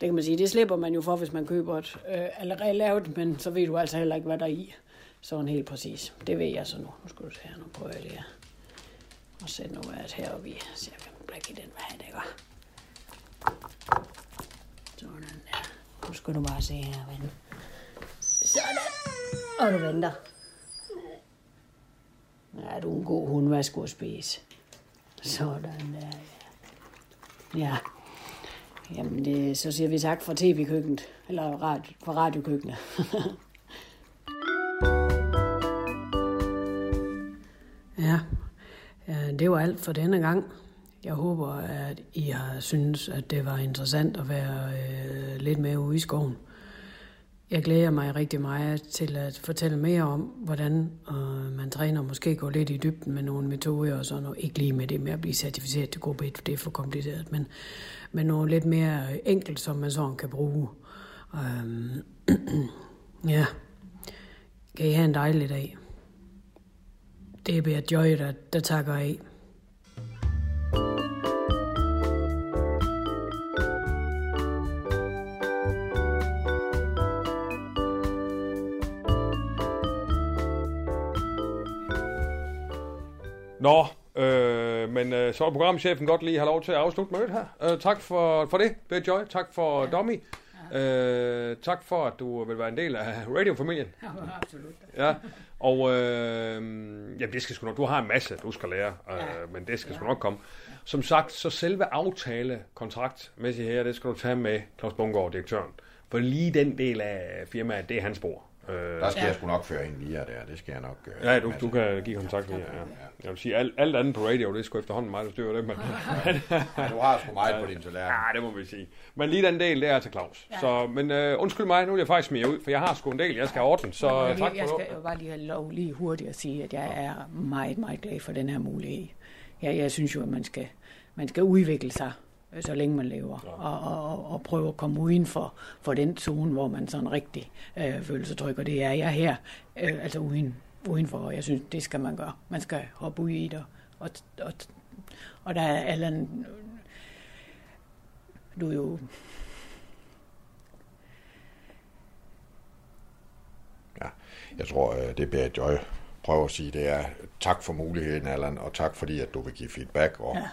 Speaker 9: det kan man sige, det slipper man jo for, hvis man køber et øh, allerede lavet, men så ved du altså heller ikke, hvad der er i. Sådan helt præcis. Det ved jeg så nu. Nu skal du se her, nu prøver jeg lige og sætte noget af heroppe i. ser, om blik i den, vej, han det går. Sådan der. Nu skal du bare se her, ven. Sådan. Og du venter. Ja, du er en god hund. hvad skulle spise. Sådan der, ja. Ja. Jamen, det, så siger vi tak for tv-køkkenet. Eller radio, for radiokøkkenet. *laughs* ja. det var alt for denne gang. Jeg håber, at I har synes, at det var interessant at være øh, lidt med ude i skoven. Jeg glæder mig rigtig meget til at fortælle mere om, hvordan øh, man træner, måske gå lidt i dybden med nogle metoder og sådan noget. Ikke lige med det med at blive certificeret til gruppe 1, for det er for kompliceret, men, men noget lidt mere enkelt, som man sådan kan bruge. Øhm, *clears throat* ja, kan I have en dejlig dag. Det bliver Joy, der, der takker af.
Speaker 2: Nå, øh, Øh, men øh, så er programchefen godt lige have lov til at afslutte mødet her. Øh, tak for, for det, Beth Joy. Tak for ja. Dommy. Øh, tak for, at du vil være en del af radiofamilien.
Speaker 9: Ja, absolut.
Speaker 2: Ja, og øh, jamen, det skal sgu nok, du har en masse, du skal lære, øh,
Speaker 9: Ja.
Speaker 2: men det skal sgu nok komme. Som sagt, så selve aftale, kontraktmæssigt her, det skal du tage med Claus Bungård, direktøren. For lige den del af firmaet, det er hans bord. Øh,
Speaker 7: Der skal jeg sgu nok føre en via der. Det skal jeg nok... øh,
Speaker 2: Ja, du,
Speaker 7: masse.
Speaker 2: du kan give kontakt med ja. Jeg vil sige, alt, alt andet på radio, det er sgu efterhånden mig, der styrer det. Men,
Speaker 7: Du har sgu meget på din tallerken.
Speaker 2: ja, det må vi sige. Men lige den del, det er til Claus. Ja. Så, men øh, undskyld mig, nu vil jeg faktisk smide ud, for jeg har sgu en del, jeg skal have ordnet. Så
Speaker 9: jeg,
Speaker 2: tak
Speaker 9: jeg
Speaker 2: for
Speaker 9: skal jo bare lige have lov lige hurtigt at sige, at jeg er meget, meget glad for den her mulighed. Jeg, jeg synes jo, at man skal, man skal udvikle sig, så længe man lever, og, og, og, prøve at komme uden for, for den zone, hvor man sådan rigtig øh, føler sig tryg, og det er jeg her, øh, altså uden, udenfor, og jeg synes, det skal man gøre. Man skal hoppe ud i det, og, og, og der er Allan, du er jo
Speaker 7: Ja, jeg tror, øh, det Berit Joy prøver at sige, det er tak for muligheden, Allan, og tak fordi, at du vil give feedback. Og, ja.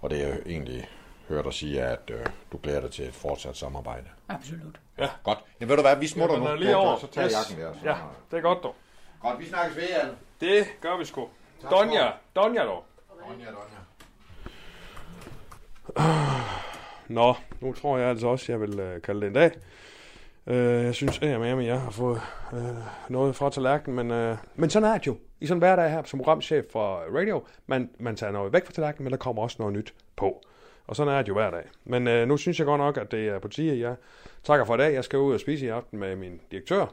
Speaker 7: og det jeg egentlig hørt dig sige, at øh, du glæder dig til et fortsat samarbejde.
Speaker 9: absolut.
Speaker 2: Ja.
Speaker 7: Godt. Ja, ved du hvad, vi smutter
Speaker 2: Jamen,
Speaker 7: nu.
Speaker 2: øh, lige over, så
Speaker 7: tager
Speaker 2: yes.
Speaker 7: jakken der. Så.
Speaker 2: Ja, det er godt dog.
Speaker 7: Godt, vi snakkes ved, Allan.
Speaker 2: Det gør vi sgu.
Speaker 7: Tak
Speaker 2: Donja,
Speaker 7: for-
Speaker 2: Donja dog.
Speaker 7: Donja, Donja.
Speaker 2: Nå, nu tror jeg altså også, jeg vil øh, kalde det en dag. Øh, jeg synes, at jeg, jeg har fået øh, noget fra tallerkenen, men, øh, men sådan er det jo. I sådan en hverdag her som programchef for radio, man, man tager noget væk fra tallerkenen, men der kommer også noget nyt på. Og sådan er det jo hver dag. Men øh, nu synes jeg godt nok, at det er på tide. Jeg takker for i dag. Jeg skal ud og spise i aften med min direktør,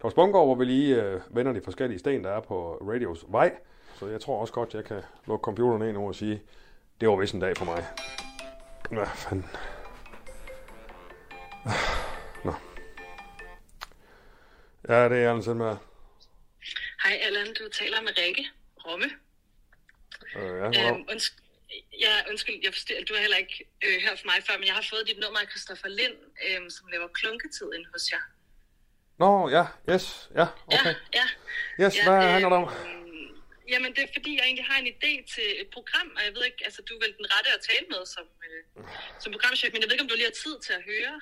Speaker 2: Claus Bungård, hvor vi lige øh, vender de forskellige sten, der er på radios vej. Så jeg tror også godt, jeg kan lukke computeren ind nu og sige, det var vist en dag for mig. Hvad fanden? Nå. Ja, det er Allan Sindberg.
Speaker 11: Hej Allan, du taler med Rikke Romme.
Speaker 2: Øh, ja, wow.
Speaker 11: Øhm, undskyld, ja, undskyld, jeg forstår, du har heller ikke øh, hørt fra mig før, men jeg har fået dit nummer af Christopher Lind, øhm, som laver klunketid inde hos jer.
Speaker 2: Nå, ja, yes, ja, okay.
Speaker 11: Ja,
Speaker 2: Yes, hvad handler det om?
Speaker 11: øhm, Jamen, det er fordi, jeg egentlig har en idé til et program, og jeg ved ikke, altså du er vel den rette at tale med som, øh, som programchef, men jeg ved ikke, om du lige har tid til at høre.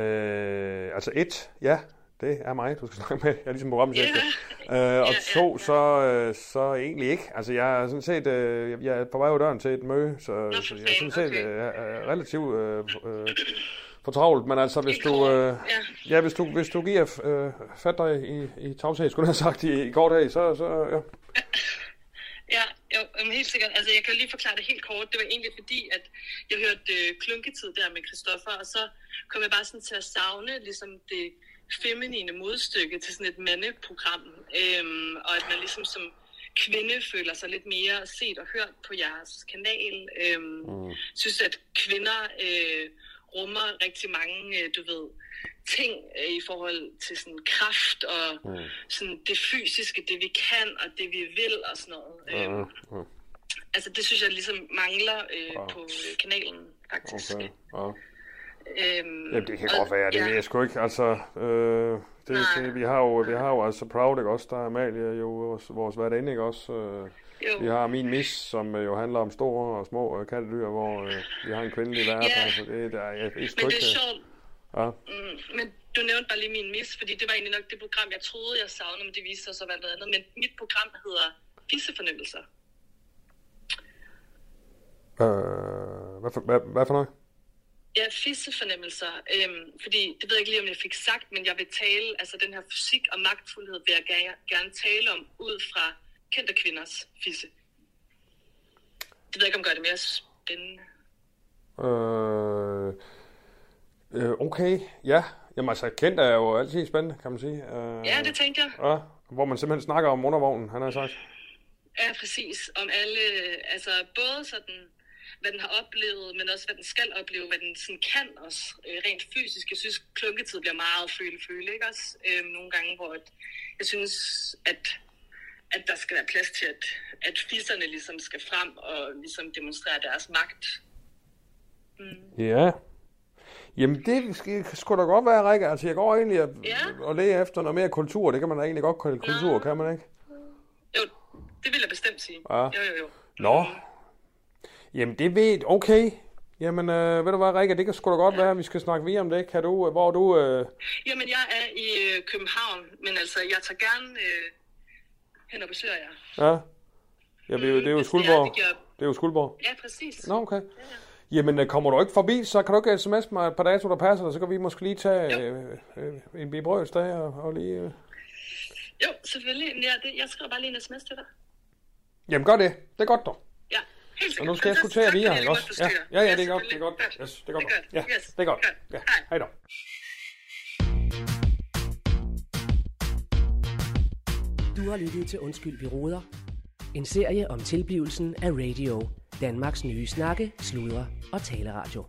Speaker 2: Øh, altså et, ja, det er mig, du skal snakke med. Jeg er ligesom programchef.
Speaker 11: Ja.
Speaker 2: Øh, og to, så, øh, så egentlig ikke. Altså, jeg er sådan set, øh, jeg er på vej ud døren til et møde, så, så jeg er sådan set
Speaker 11: okay.
Speaker 2: øh, relativt øh, øh, fortravlt. Men altså, hvis du, øh,
Speaker 11: ja.
Speaker 2: ja, hvis du, hvis du giver øh, fat dig i, i tavshed, skulle jeg have sagt, i, i går dag, så, så ja.
Speaker 11: Ja, jo, jamen, helt sikkert. Altså, jeg kan lige forklare det helt kort. Det var egentlig fordi, at jeg hørte øh, klunketid der med Christoffer, og så kom jeg bare sådan til at savne ligesom det feminine modstykke til sådan et mandeprogram. Øhm, og at man ligesom som kvinde føler sig lidt mere set og hørt på jeres kanal. Øhm, mm. synes, at kvinder øh, rummer rigtig mange, øh, du ved, ting øh, i forhold til sådan kraft og mm. sådan det fysiske, det vi kan og det vi vil og sådan noget. Øhm,
Speaker 2: Ja, ja.
Speaker 11: altså det synes jeg ligesom mangler øh, på øh, kanalen faktisk.
Speaker 2: Okay. Ja.
Speaker 11: Øhm,
Speaker 2: Jamen, det kan
Speaker 11: og-
Speaker 2: godt være, det
Speaker 11: ja.
Speaker 2: ved jeg sgu ikke. Altså, øh, det, det, vi, har jo, vi har jo altså Proud, ikke også? Der er Amalie jo vores, vores værtinde, ikke også? Øh,
Speaker 11: Jo.
Speaker 2: vi har Min Mis, som øh, jo handler om store og små øh, kattedyr, hvor øh, vi har en kvindelig vært.
Speaker 11: Ja.
Speaker 2: Altså, det, der, jeg, jeg,
Speaker 11: Men det er sjovt,
Speaker 2: Ja.
Speaker 11: mm, men du nævnte bare lige min mis, fordi det var egentlig nok det program, jeg troede, jeg savnede, men det viste sig så være noget andet. Men mit program hedder Fissefornemmelser.
Speaker 2: Øh, hvad, for, hvad, hvad for noget?
Speaker 11: Ja, fissefornemmelser. Øhm, fordi, det ved jeg ikke lige, om jeg fik sagt, men jeg vil tale, altså den her fysik og magtfuldhed vil jeg gerne, tale om ud fra kendte kvinders fisse. Det ved jeg ikke, om gør det mere spændende.
Speaker 2: Øh, øh, okay, ja. Jamen altså, kendt er jo altid spændende, kan man sige. Øh,
Speaker 11: Ja, det tænkte jeg.
Speaker 2: Ja, hvor man simpelthen snakker om undervognen, han har sagt.
Speaker 11: Ja, præcis. Om alle, altså både sådan, hvad den har oplevet, men også hvad den skal opleve, hvad den sådan kan også øh, rent fysisk. Jeg synes, klunketid bliver meget føle-føle, ikke også? Øhm, nogle gange, hvor at, jeg synes, at, at der skal være plads til, at, at fisserne ligesom skal frem og ligesom demonstrere deres magt.
Speaker 2: Ja. Jamen, det skal, skulle da godt være, Rikke. Altså, jeg går egentlig og,
Speaker 11: Ja.
Speaker 2: og leder efter noget mere kultur. Det kan man da egentlig godt kalde kultur, kan man ikke?
Speaker 11: Jo, det vil jeg bestemt sige.
Speaker 2: Ja.
Speaker 11: Jo, jo, jo.
Speaker 2: Nå, Jamen, det ved Okay. Jamen, øh, ved du hvad, Rikke, det kan sgu da godt være, at vi skal snakke videre om det. Kan du, hvor er du... Øh...
Speaker 11: Jamen, jeg er i øh, København, men altså, jeg tager gerne øh, hen og besøger jer.
Speaker 2: Ja. Ja, det er jo, det er jo
Speaker 11: er,
Speaker 2: Skuldborg.
Speaker 11: det gør-
Speaker 2: Det er jo Skuldborg.
Speaker 11: Ja, præcis.
Speaker 2: Nå, okay. Jamen, øh, kommer du ikke forbi, så kan du ikke sms mig et par dage, der passer dig, så kan vi måske lige tage øh, øh, en bibrødsdag og, og lige... Øh...
Speaker 11: Jo, selvfølgelig. Ja, det, jeg skriver bare lige en sms til dig.
Speaker 2: Jamen, gør det. Det er godt, dog.
Speaker 11: Helt
Speaker 2: Og nu skal jeg sgu lige
Speaker 11: jeg
Speaker 2: ikke også? Ja, ja, ja, det er godt, det er godt. Yes, det er godt. Ja, det er godt. Ja, Hej. dog.
Speaker 3: Du har lyttet til Undskyld, vi råder. En serie om tilblivelsen af radio. Danmarks nye snakke, sludre og taleradio.